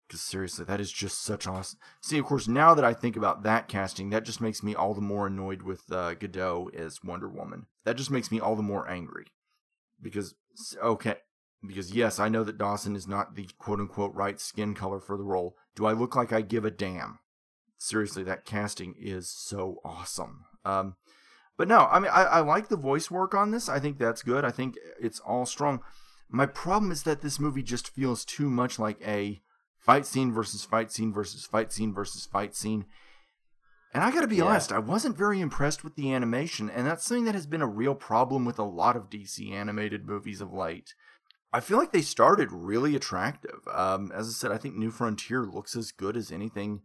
because seriously, that is just such awesome. See, of course, now that I think about that casting, that just makes me all the more annoyed with uh, Gadot as Wonder Woman. That just makes me all the more angry because okay, because yes, I know that Dawson is not the quote unquote right skin color for the role. Do I look like I give a damn? Seriously, that casting is so awesome. Um, but no, I mean, I, I like the voice work on this. I think that's good. I think it's all strong. My problem is that this movie just feels too much like a fight scene versus fight scene versus fight scene versus fight scene. And I gotta be Yeah. honest, I wasn't very impressed with the animation, and that's something that has been a real problem with a lot of DC animated movies of late. I feel like they started really attractive. Um, as I said, I think New Frontier looks as good as anything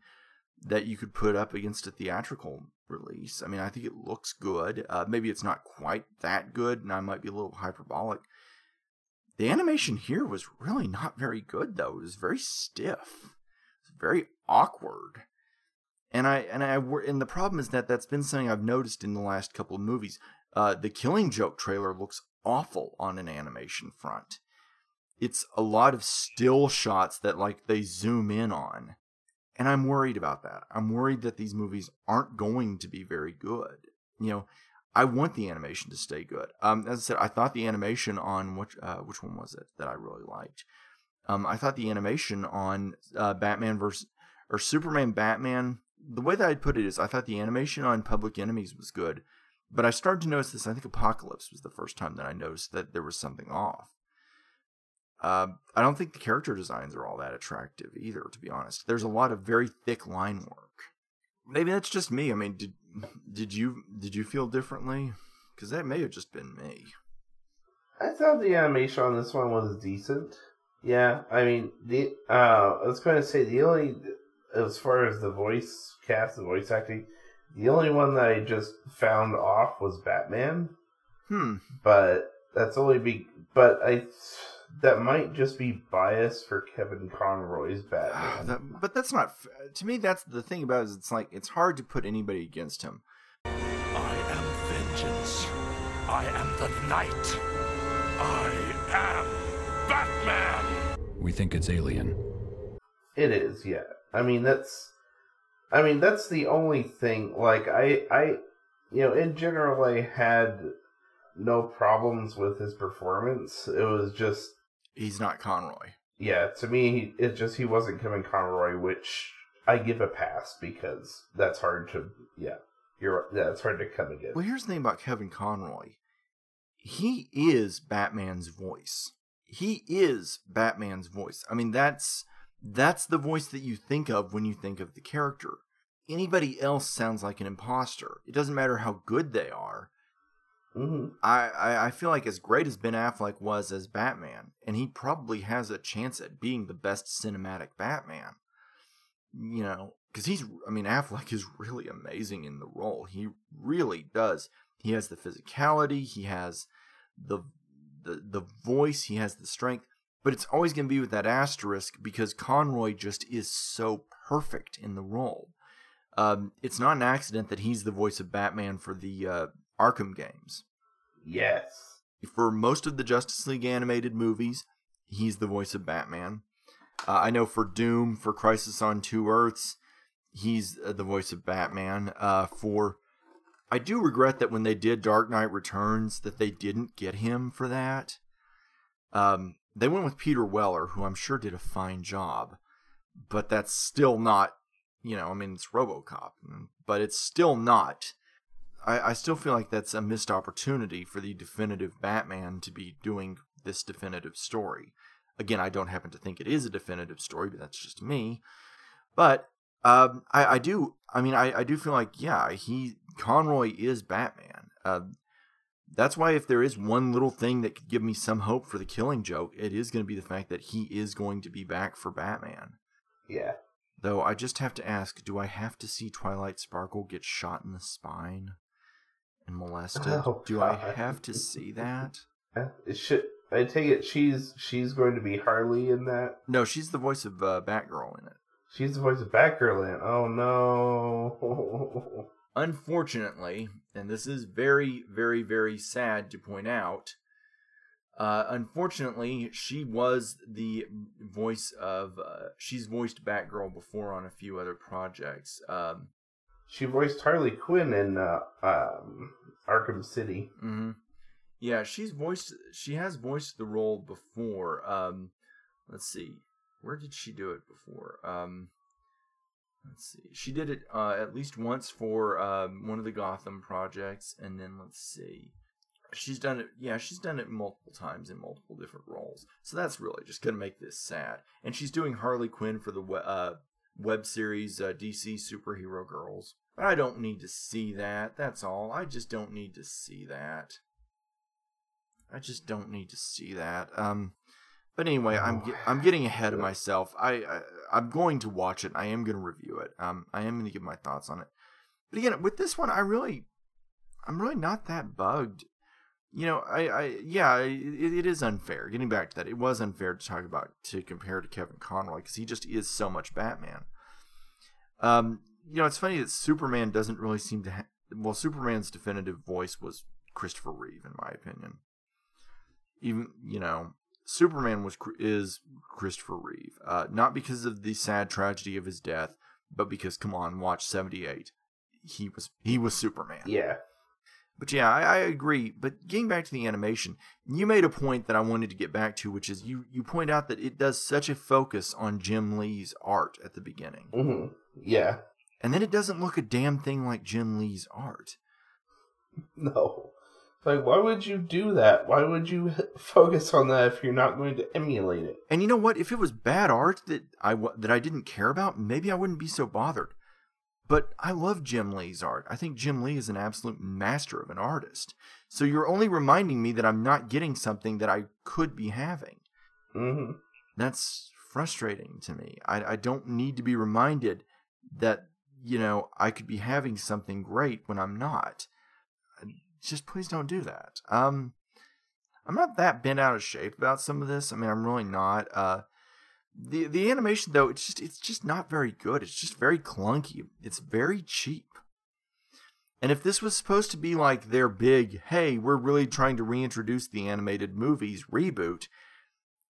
that you could put up against a theatrical release. I mean, I think it looks good. Uh, maybe it's not quite that good, and I might be a little hyperbolic. The animation here was really not very good, though. It was very stiff, was very awkward. And I and I and the problem is that that's been something I've noticed in the last couple of movies. Uh, the Killing Joke trailer looks awful on an animation front. It's a lot of still shots that like they zoom in on. And I'm worried about that. I'm worried that these movies aren't going to be very good. you know, I want the animation to stay good. Um, as I said, I thought the animation on which uh, which one was it that I really liked? Um, I thought the animation on uh, Batman versus or Superman Batman. The way that I'd put it is, I thought the animation on Public Enemies was good, but I started to notice this. I think Apocalypse was the first time that I noticed that there was something off. Uh, I don't think the character designs are all that attractive either, to be honest. There's a lot of very thick line work. Maybe that's just me. I mean, did did you did you feel differently? Because that may have just been me. I thought the animation on this one was decent. Yeah, I mean the uh, I was going to say the only as far as the voice cast, the voice acting, the only one that I just found off was Batman. Hmm. But that's only be. But I that might just be bias for Kevin Conroy's Batman. Ah, that- but that's not to me. That's the thing about it is it's like it's hard to put anybody against him. I am vengeance. I am the night. I am Batman. We think it's alien. It is, yeah. I mean that's I mean that's the only thing like I I you know, in general I had no problems with his performance. It was just He's not Conroy. yeah, to me it just he wasn't Kevin Conroy, which I give a pass because that's hard to yeah. You're yeah, it's hard to come again. Well, here's the thing about Kevin Conroy. He is Batman's voice. He is Batman's voice. I mean, that's that's the voice that you think of when you think of the character. Anybody else sounds like an imposter. It doesn't matter how good they are. Hmm I, I, I feel like as great as Ben Affleck was as Batman, and he probably has a chance at being the best cinematic Batman. You know, because he's, I mean, Affleck is really amazing in the role. He really does. He has the physicality, he has the the the voice, he has the strength, but it's always going to be with that asterisk because Conroy just is so perfect in the role. Um, it's not an accident that he's the voice of Batman for the uh, Arkham games Yes. for most of the Justice League animated movies, he's the voice of Batman. Uh, I know for Doom, for Crisis on Two Earths, he's uh, the voice of Batman. Uh, for I do regret that when they did Dark Knight Returns, that they didn't get him for that. Um, they went with Peter Weller, who I'm sure did a fine job, but that's still not, you know, I mean, it's RoboCop, but it's still not I, I still feel like that's a missed opportunity for the definitive Batman to be doing this definitive story. Again, I don't happen to think it is a definitive story, but that's just me. But um, I, I do. I mean, I, I do feel like yeah, he Conroy is Batman. Uh, that's why if there is one little thing that could give me some hope for the Killing Joke, it is going to be the fact that he is going to be back for Batman. Yeah. Though I just have to ask, do I have to see Twilight Sparkle get shot in the spine molested? Oh, do I have to see that? It should I take it she's she's going to be Harley in that? No, she's the voice of uh, Batgirl in it. She's the voice of Batgirl in. It. Oh no. Unfortunately, and this is very, very, very sad to point out, uh, unfortunately, she was the voice of. Uh, she's voiced Batgirl before on a few other projects. Um, she voiced Harley Quinn in uh, um, Arkham City. hmm Yeah, she's voiced. She has voiced the role before. Um, let's see, where did she do it before? Um, let's see, she did it uh, at least once for um, one of the Gotham projects, and then let's see, she's done it. Yeah, she's done it multiple times in multiple different roles. So that's really just gonna make this sad. And she's doing Harley Quinn for the uh, web series uh, DC Superhero Girls. But I don't need to see that. That's all. I just don't need to see that. I just don't need to see that. Um, but anyway, I'm ge- I'm getting ahead of myself. I, I I'm going to watch it. I am going to review it. Um, I am going to give my thoughts on it. But again, with this one, I really, I'm really not that bugged. You know, I, I yeah, it, it is unfair. Getting back to that, it was unfair to talk about to compare to Kevin Conroy because he just is so much Batman. Um, you know, it's funny that Superman doesn't really seem to. Ha- well, Superman's definitive voice was Christopher Reeve, in my opinion. Even you know, Superman was is Christopher Reeve, uh, not because of the sad tragedy of his death, but because come on, watch seventy eight. He was he was Superman. Yeah. But yeah, I, I agree. But getting back to the animation, you made a point that I wanted to get back to, which is you you point out that it does such a focus on Jim Lee's art at the beginning, hmm Yeah. and then it doesn't look a damn thing like Jim Lee's art. No. Like, why would you do that? Why would you focus on that if you're not going to emulate it? And you know what? If it was bad art that I that I didn't care about, maybe I wouldn't be so bothered. But I love Jim Lee's art. I think Jim Lee is an absolute master of an artist. So you're only reminding me that I'm not getting something that I could be having. hmm That's frustrating to me. I, I don't need to be reminded that, you know, I could be having something great when I'm not. Just please don't do that. Um, I'm not that bent out of shape about some of this. I mean, I'm really not. Uh, the the animation though, it's just it's just not very good. It's just very clunky. It's very cheap. And if this was supposed to be like their big, hey, we're really trying to reintroduce the animated movies reboot,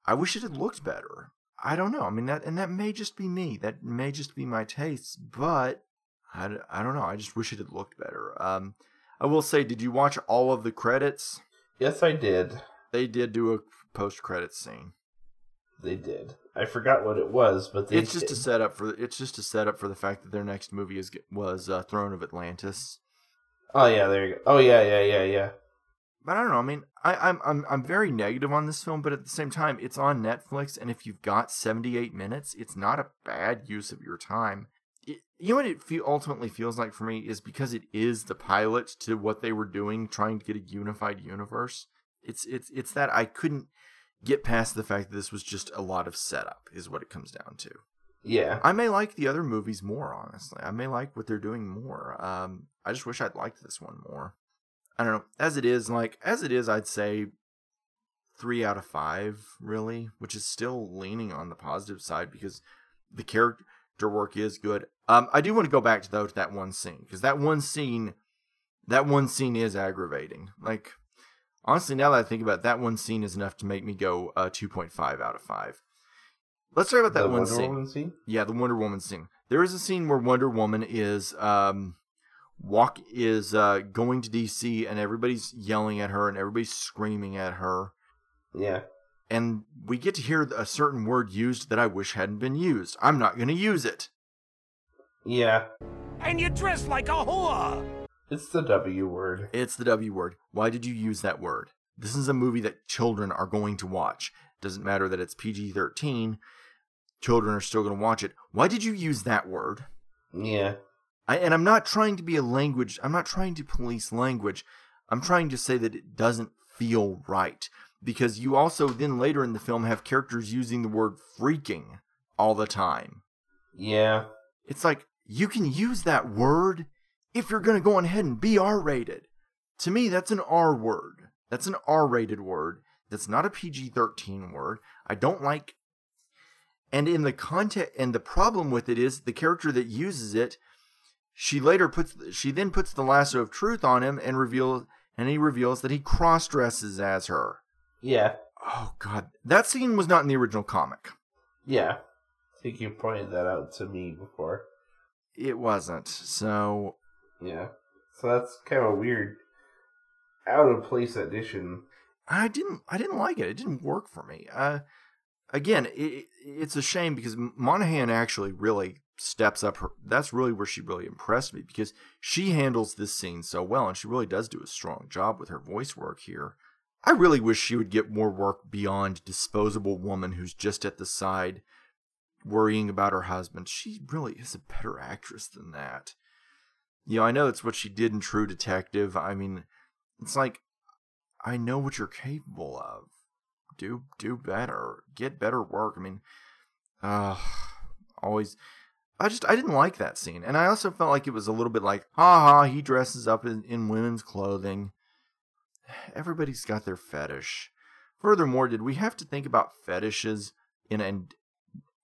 I wish it had looked better. I don't know. I mean that, and that may just be me. That may just be my tastes. But I, I don't know. I just wish it had looked better. Um, I will say, did you watch all of the credits? Yes, I did. They did do a post credit scene. They did. I forgot what it was, but they it's just did. a setup for it's just a setup for the fact that their next movie is was uh, Throne of Atlantis. Oh yeah, there you go. Oh yeah, yeah, yeah, yeah. But I don't know. I mean, I, I'm I'm I'm very negative on this film, but at the same time, it's on Netflix, and if you've got 78 minutes, it's not a bad use of your time. It, you know what it feel, ultimately feels like for me is because it is the pilot to what they were doing, trying to get a unified universe. It's it's it's that I couldn't get past the fact that this was just a lot of setup, is what it comes down to. Yeah. I may like the other movies more, honestly. I may like what they're doing more. Um, I just wish I'd liked this one more. I don't know. As it is, like as it is, I'd say three out of five, really, which is still leaning on the positive side because the character work is good. Um, I do want to go back to though to that one scene because that one scene, that one scene is aggravating. Like honestly, now that I think about it, that one scene is enough to make me go uh, two point five out of five. Let's talk about that the one Wonder scene. Woman scene. Yeah, the Wonder Woman scene. There is a scene where Wonder Woman is um walk is uh going to DC and everybody's yelling at her and everybody's screaming at her Yeah. and we get to hear a certain word used that I wish hadn't been used. I'm not going to use it. Yeah. And you dress like a whore! It's the W word. It's the W word. Why did you use that word? This is a movie that children are going to watch. Doesn't matter that it's PG-13. Children are still going to watch it. Why did you use that word? Yeah. I, and I'm not trying to be a language, I'm not trying to police language. I'm trying to say that it doesn't feel right. Because you also then later in the film have characters using the word freaking all the time. Yeah. It's like, you can use that word if you're going to go on ahead and be R rated. To me, that's an R word. That's an R rated word. That's not a PG 13 word. I don't like. And in the content, and the problem with it is the character that uses it, she later puts, she then puts the lasso of truth on him and reveals, and he reveals that he cross dresses as her. Yeah. Oh, God. That scene was not in the original comic. Yeah. I think you pointed that out to me before. It wasn't. So, Yeah. So that's kind of a weird, out of place addition. I didn't I didn't like it. It didn't work for me. Uh, again, it, it's a shame because Monaghan actually really steps up her. That's really where she really impressed me because she handles this scene so well, and she really does do a strong job with her voice work here. I really wish she would get more work beyond disposable woman who's just at the side worrying about her husband. She really is a better actress than that. You know, I know it's what she did in True Detective. I mean, it's like I know what you're capable of. Do do better. Get better work. I mean, uh always I just I didn't like that scene. And I also felt like it was a little bit like, ha ha, he dresses up in, in women's clothing. Everybody's got their fetish. Furthermore, did we have to think about fetishes in an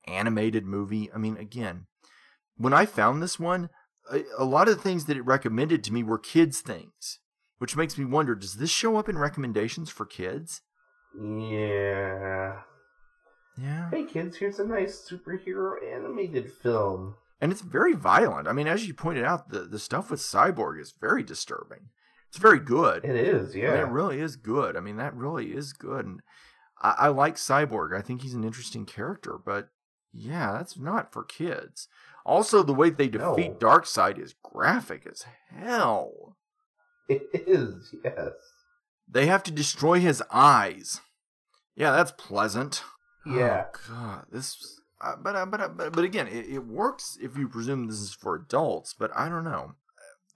animated movie? I mean, again, when I found this one, a, a lot of the things that it recommended to me were kids' things which makes me wonder does this show up in recommendations for kids Yeah. yeah Hey kids, here's a nice superhero animated film. and it's very violent i mean as you pointed out the, the stuff with cyborg is very disturbing It's very good. It is, I mean, yeah. it really is good. I mean, that really is good. And I, I like Cyborg. I think he's an interesting character, but yeah, that's not for kids. Also, the way they defeat No. Darkseid is graphic as hell. It is, yes. They have to destroy his eyes. Yeah, that's pleasant. Yeah. Oh, God, this. Uh, but, uh, but uh, but but again, it, it works if you presume this is for adults. But I don't know.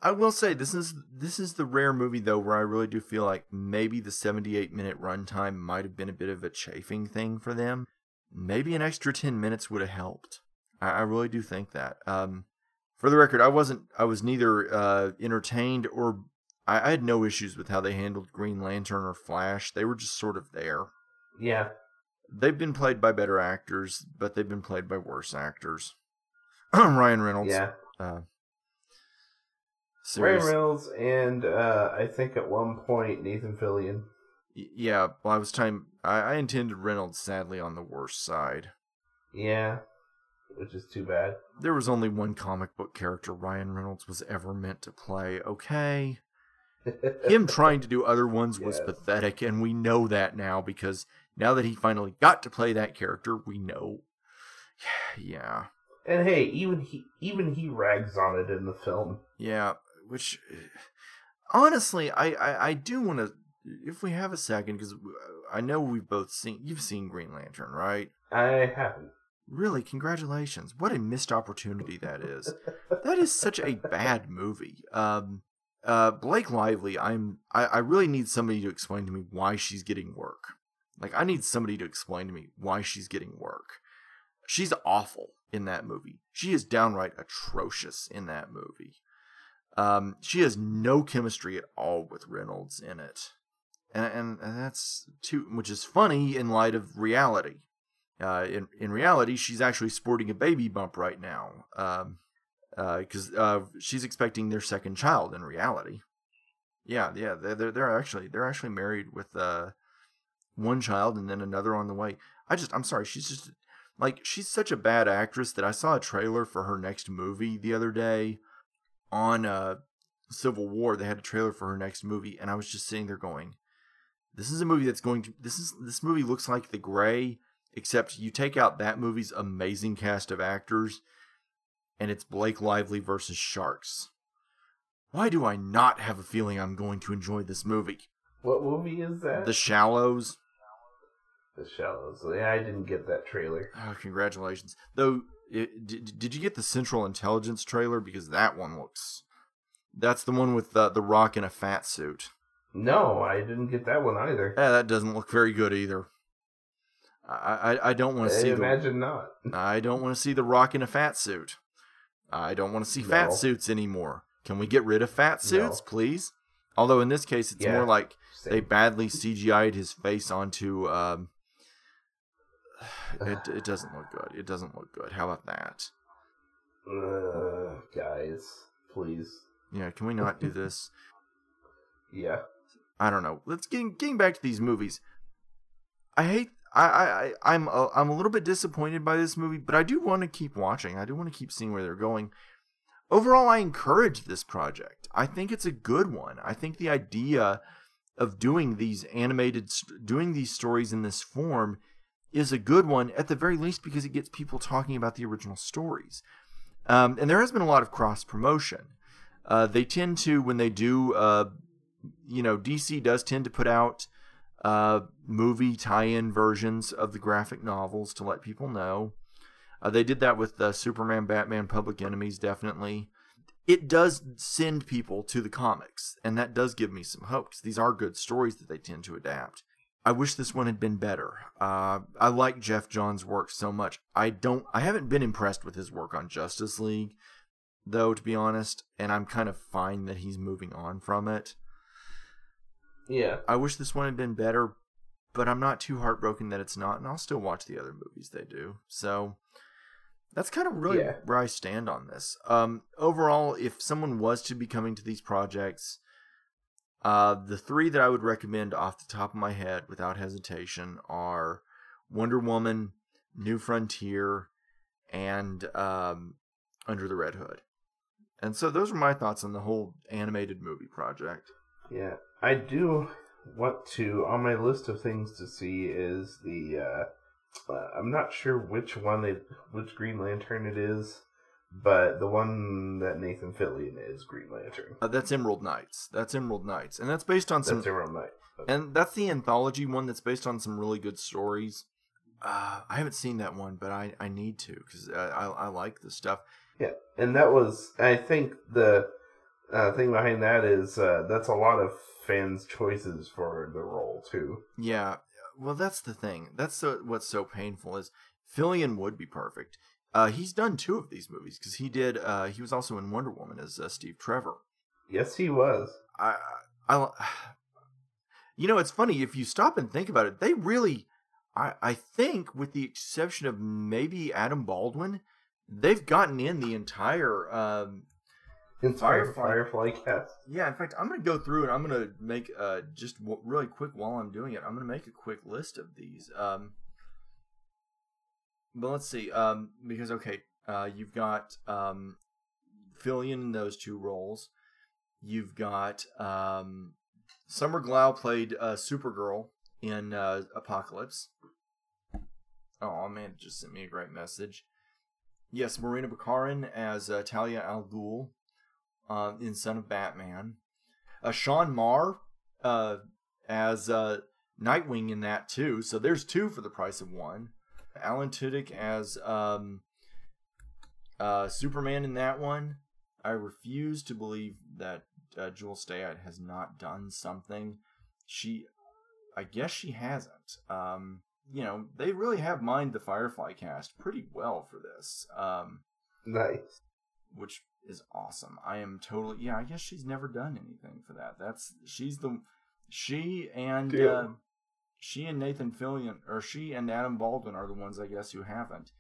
I will say this is this is the rare movie though where I really do feel like maybe the 78 minute runtime might have been a bit of a chafing thing for them. Maybe an extra 10 minutes would have helped. I, I really do think that. Um, for the record, I wasn't. I was neither uh, entertained or I, I had no issues with how they handled Green Lantern or Flash. They were just sort of there. Yeah. They've been played by better actors, but they've been played by worse actors. Ryan Reynolds. Yeah. Uh, Ryan Reynolds and uh, I think at one point Nathan Fillion. Yeah, well, I was trying. I, I intended Reynolds sadly on the worst side. Yeah. Which is too bad. There was only one comic book character Ryan Reynolds was ever meant to play. Okay, him trying to do other ones was Yes. pathetic, and we know that now because now that he finally got to play that character, we know. Yeah, And hey, even he even he rags on it in the film. yeah. Which, honestly, I I, I do want to. If we have a second, because I know we've both seen. You've seen Green Lantern, right? I haven't. Really, congratulations. What a missed opportunity that is. that is such a bad movie. Um uh Blake Lively, I'm I, I really need somebody to explain to me why she's getting work. Like I need somebody to explain to me why she's getting work. She's awful in that movie. She is downright atrocious in that movie. Um she has no chemistry at all with Reynolds in it. And and, that's too which is funny in light of reality. Uh, in in reality, she's actually sporting a baby bump right now, um, because uh, she's expecting their second child. In reality, yeah, yeah, they're they're, they're actually they're actually married with uh, one child and then another on the way. I just I'm sorry, she's just like she's such a bad actress that I saw a trailer for her next movie the other day on uh, Civil War. They had a trailer for her next movie, and I was just sitting there going, "This is a movie that's going to this is this movie looks like The Grey." except you take out that movie's amazing cast of actors and it's Blake Lively versus Sharks. Why do I not have a feeling I'm going to enjoy this movie? What movie is that? The Shallows. The Shallows. Yeah, I didn't get that trailer. Oh, congratulations. Though, it, did, did you get the Central Intelligence trailer? Because that one looks. That's the one with uh, The Rock in a fat suit. No, I didn't get that one either. Yeah, that doesn't look very good either. I, I, I don't want to see imagine not. the I don't want to see the Rock in a fat suit. I don't want to see fat suits anymore. Can we get rid of fat suits, No. please? Although in this case, it's Yeah, more like they badly CGI'd his face onto. Um, it it doesn't look good. It doesn't look good. How about that? Uh, guys, please. Yeah, can we not do this? Yeah. I don't know. Let's getting getting back to these movies. I hate. I I I- I'm a, I'm a little bit disappointed by this movie, but I do want to keep watching. I do want to keep seeing where they're going. Overall, I encourage this project. I think it's a good one. I think the idea of doing these animated, doing these stories in this form, is a good one at the very least because it gets people talking about the original stories. Um, and there has been a lot of cross promotion. Uh, they tend to when they do uh, you know, DC does tend to put out uh, movie tie-in versions of the graphic novels to let people know. Uh, they did that with uh, Superman, Batman, Public Enemies, definitely. It does send people to the comics, and that does give me some hope because these are good stories that they tend to adapt. I wish this one had been better. Uh, I like Geoff Johns' work so much. I don't. I haven't been impressed with his work on Justice League, though, to be honest, and I'm kind of fine that he's moving on from it. Yeah. I wish this one had been better, but I'm not too heartbroken that it's not, and I'll still watch the other movies they do. So that's kind of really Yeah. where I stand on this. Um, overall, if someone was to be coming to these projects, uh, the three that I would recommend off the top of my head without hesitation are Wonder Woman, New Frontier, and um, Under the Red Hood. And so those are my thoughts on the whole animated movie project. Yeah, I do want to. On my list of things to see is the. Uh, uh, I'm not sure which one they, which Green Lantern it is, but the one that Nathan Fillion is Green Lantern. Uh, that's Emerald Knights. That's Emerald Knights, and that's based on some. That's Emerald Knight. And that's the anthology one that's based on some really good stories. Uh, I haven't seen that one, but I, I need to because I, I, I like the stuff. Yeah, and that was I think the uh, thing behind that is uh, that's a lot of fans' choices for the role too. Yeah, well, that's the thing. That's so, what's so painful is Fillion would be perfect. Uh, he's done two of these movies because he did. Uh, he was also in Wonder Woman as uh, Steve Trevor. Yes, he was. I, I, you know, it's funny if you stop and think about it. They really, I, I think, with the exception of maybe Adam Baldwin, they've gotten in the entire um, Firefly, Firefly cast. Yeah, in fact, I'm going to go through and I'm going to make uh, just w- really quick while I'm doing it. I'm going to make a quick list of these. Um, but let's see, um, because okay, uh, you've got um, Fillion in those two roles. You've got um, Summer Glau played uh, Supergirl in uh, Apocalypse. Oh man, it just sent me a great message. Yes, Morena Baccarin as uh, Talia al Ghul uh, in Son of Batman. Uh, Sean Maher uh, as uh, Nightwing in that too. So there's two for the price of one. Alan Tudyk as um, uh, Superman in that one. I refuse to believe that uh, Jewel Staite has not done something. She, I guess she hasn't. Um, you know, they really have mined the Firefly cast pretty well for this. Um, nice. Which is awesome. I am totally yeah. I guess she's never done anything for that. That's she's the she and uh, she and Nathan Fillion or she and Adam Baldwin are the ones I guess who haven't.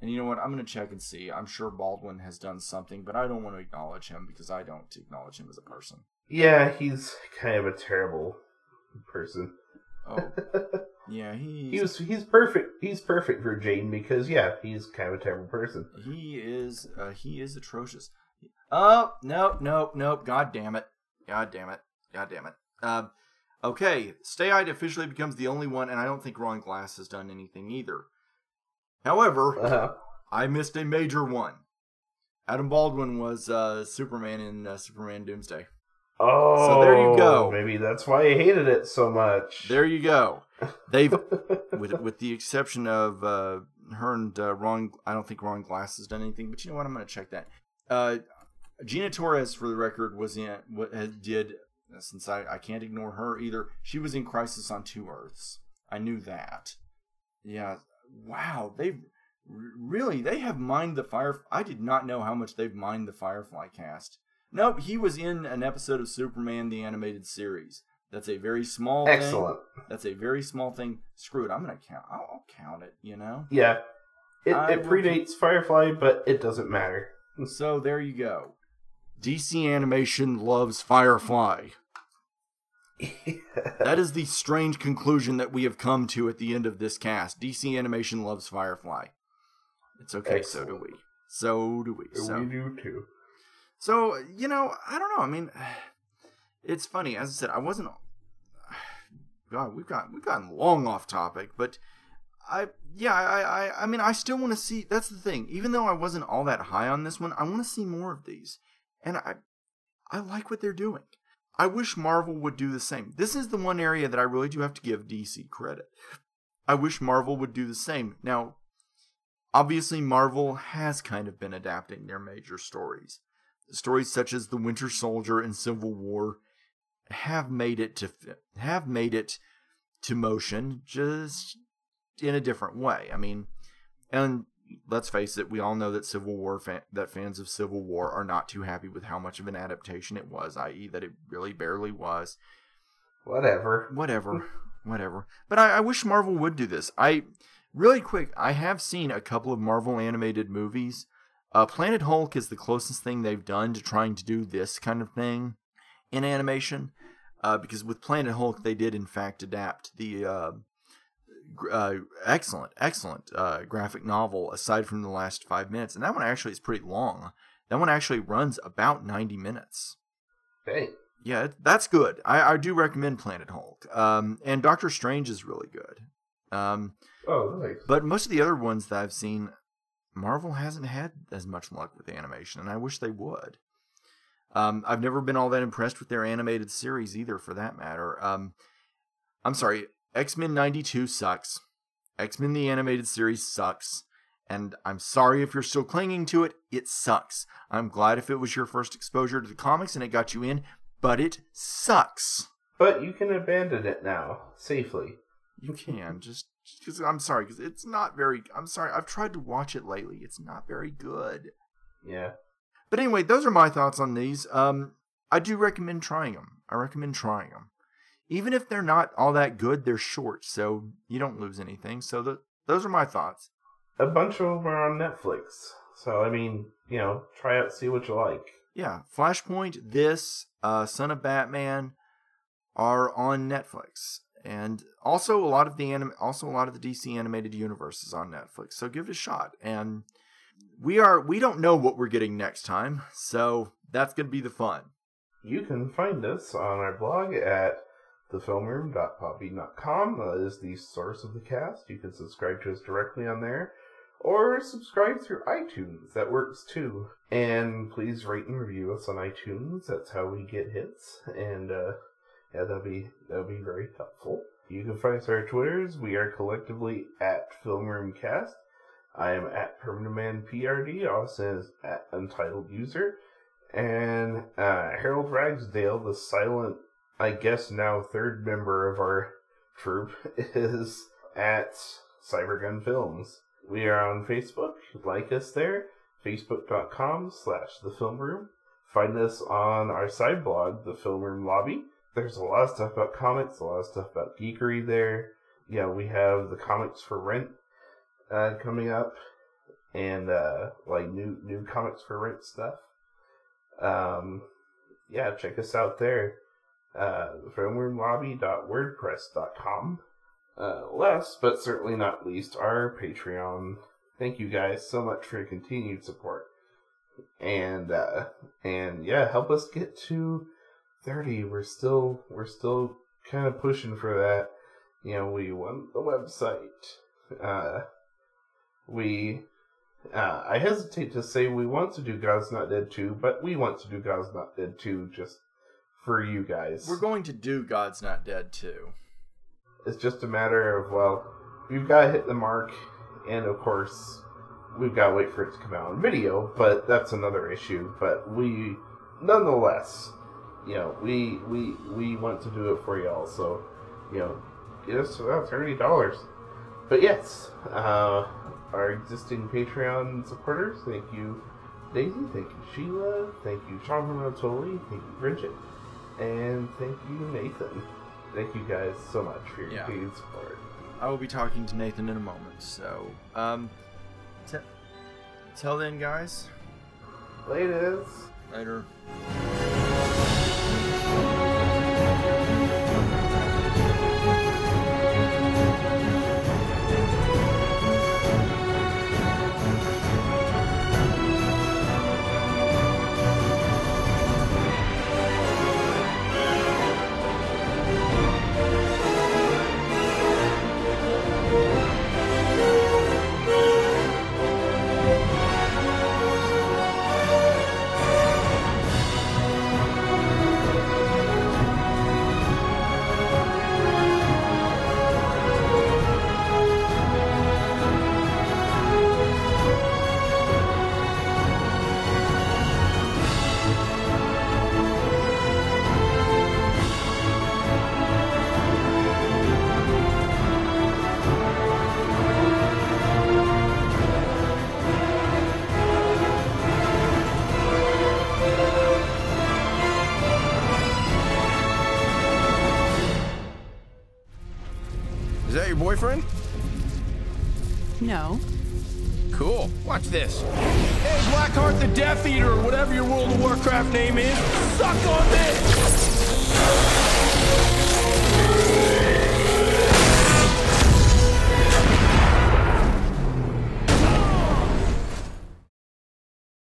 And you know what? I'm gonna check and see. I'm sure Baldwin has done something, but I don't want to acknowledge him because I don't acknowledge him as a person. Yeah, he's kind of a terrible person. Oh, yeah, he he was he's perfect. He's perfect for Jane because yeah, he's kind of a terrible person. He is uh, he is atrocious. Oh nope nope nope! God damn it! God damn it! God damn it! Um, okay, Staite officially becomes the only one, and I don't think Ron Glass has done anything either. However, uh-huh. I missed a major one. Adam Baldwin was uh, Superman in uh, Superman Doomsday. Oh, so there you go. Maybe that's why I hated it so much. There you go. They've, with with the exception of uh, her and uh, Ron, I don't think Ron Glass has done anything. But you know what? I'm going to check that. Uh, Gina Torres, for the record, was in what did since I, I can't ignore her either. She was in Crisis on Two Earths. I knew that. Yeah. Wow. They've really they have mined the fire. I did not know how much they've mined the Firefly cast. Nope, he was in an episode of Superman the animated series. That's a very small Excellent. Thing. That's a very small thing. Screw it. I'm gonna count. I'll, I'll count it. You know. Yeah. It, it predates Firefly, but it doesn't matter. So there you go. DC Animation loves Firefly. that is the strange conclusion that we have come to at the end of this cast. DC Animation loves Firefly. It's okay, Excellent. so do we. So do we. So. We do too. So, you know, I don't know. I mean, it's funny. As I said, I wasn't. God, we've gotten we've gotten long off topic, but I yeah I I I mean I still want to see. That's the thing. Even though I wasn't all that high on this one, I want to see more of these, and I I like what they're doing. I wish Marvel would do the same. This is the one area that I really do have to give DC credit. I wish Marvel would do the same. Now, obviously, Marvel has kind of been adapting their major stories stories such as the Winter Soldier and Civil War have made it to have made it to motion just in a different way. I mean, and let's face it, we all know that Civil War fan, that fans of Civil War are not too happy with how much of an adaptation it was, i.e., that it really barely was. Whatever. Whatever. Whatever. But I, I wish Marvel would do this. I really quick. I have seen a couple of Marvel animated movies. Uh, Planet Hulk is the closest thing they've done to trying to do this kind of thing in animation. Uh, because with Planet Hulk, they did in fact adapt the uh, uh, excellent, excellent uh, graphic novel aside from the last five minutes, and that one actually is pretty long. That one actually runs about ninety minutes. Hey. yeah, that's good. I, I do recommend Planet Hulk. Um, and Doctor Strange is really good. Um, Oh, nice. but most of the other ones that I've seen, Marvel hasn't had as much luck with animation, and I wish they would. Um, I've never been all that impressed with their animated series either, for that matter. Um, I'm sorry, X Men '92 sucks. X Men the animated series sucks, and I'm sorry if you're still clinging to it. It sucks. I'm glad if it was your first exposure to the comics and it got you in, but it sucks. But you can abandon it now safely. You can just because I'm sorry because it's not very. I'm sorry. I've tried to watch it lately. It's not very good. Yeah. But anyway, those are my thoughts on these. Um, I do recommend trying them. I recommend trying them, even if they're not all that good. They're short, so you don't lose anything. So the, those are my thoughts. A bunch of them are on Netflix. So, I mean, you know, try out, see what you like. Yeah, Flashpoint, this, uh, Son of Batman, are on Netflix, and also a lot of the anim- also a lot of the DC animated universe is on Netflix. So give it a shot. And we are we don't know what we're getting next time, so that's gonna be the fun. You can find us on our blog at thefilmroom.podbean.com. Is the source of the cast. You can subscribe to us directly on there or subscribe through iTunes. That works too. And please rate and review us on iTunes. That's how we get hits. And uh, yeah, that'll be that'll be very helpful. You can find us on our Twitters. We are collectively at FilmRoomCast. I am at PrimitiveManPRD. Austin is at Untitled User. And uh, Harold Ragsdale, the silent, I guess now third member of our troop, is at Cybergun Films. We are on Facebook. Like us there. Facebook.com slash The Film Room. Find us on our side blog, The Film Room Lobby. There's a lot of stuff about comics, a lot of stuff about geekery there. Yeah, we have the comics for rent uh, coming up, and uh, like new new comics for rent stuff. Um, yeah, check us out there. Uh. Uh, last but certainly not least, our Patreon. Thank you guys so much for your continued support, and uh, and yeah, help us get to thirty. We're still we're still kind of pushing for that. You know, we want the website. Uh, we uh, I hesitate to say we want to do God's Not Dead 2, but we want to do God's Not Dead 2 just for you guys. We're going to do God's Not Dead 2. It's just a matter of, well, we've got to hit the mark, and of course, we've got to wait for it to come out on video, but that's another issue. But we, nonetheless, you know, we we we want to do it for y'all, so, you know, get us to about $30. But yes, uh, our existing Patreon supporters, thank you, Daisy, thank you, Sheila, thank you, Sean from thank you, Bridget, and thank you, Nathan. Thank you guys so much for your Yeah. continued support. I will be talking to Nathan in a moment. So, um, t- till then, guys. Laters. Later.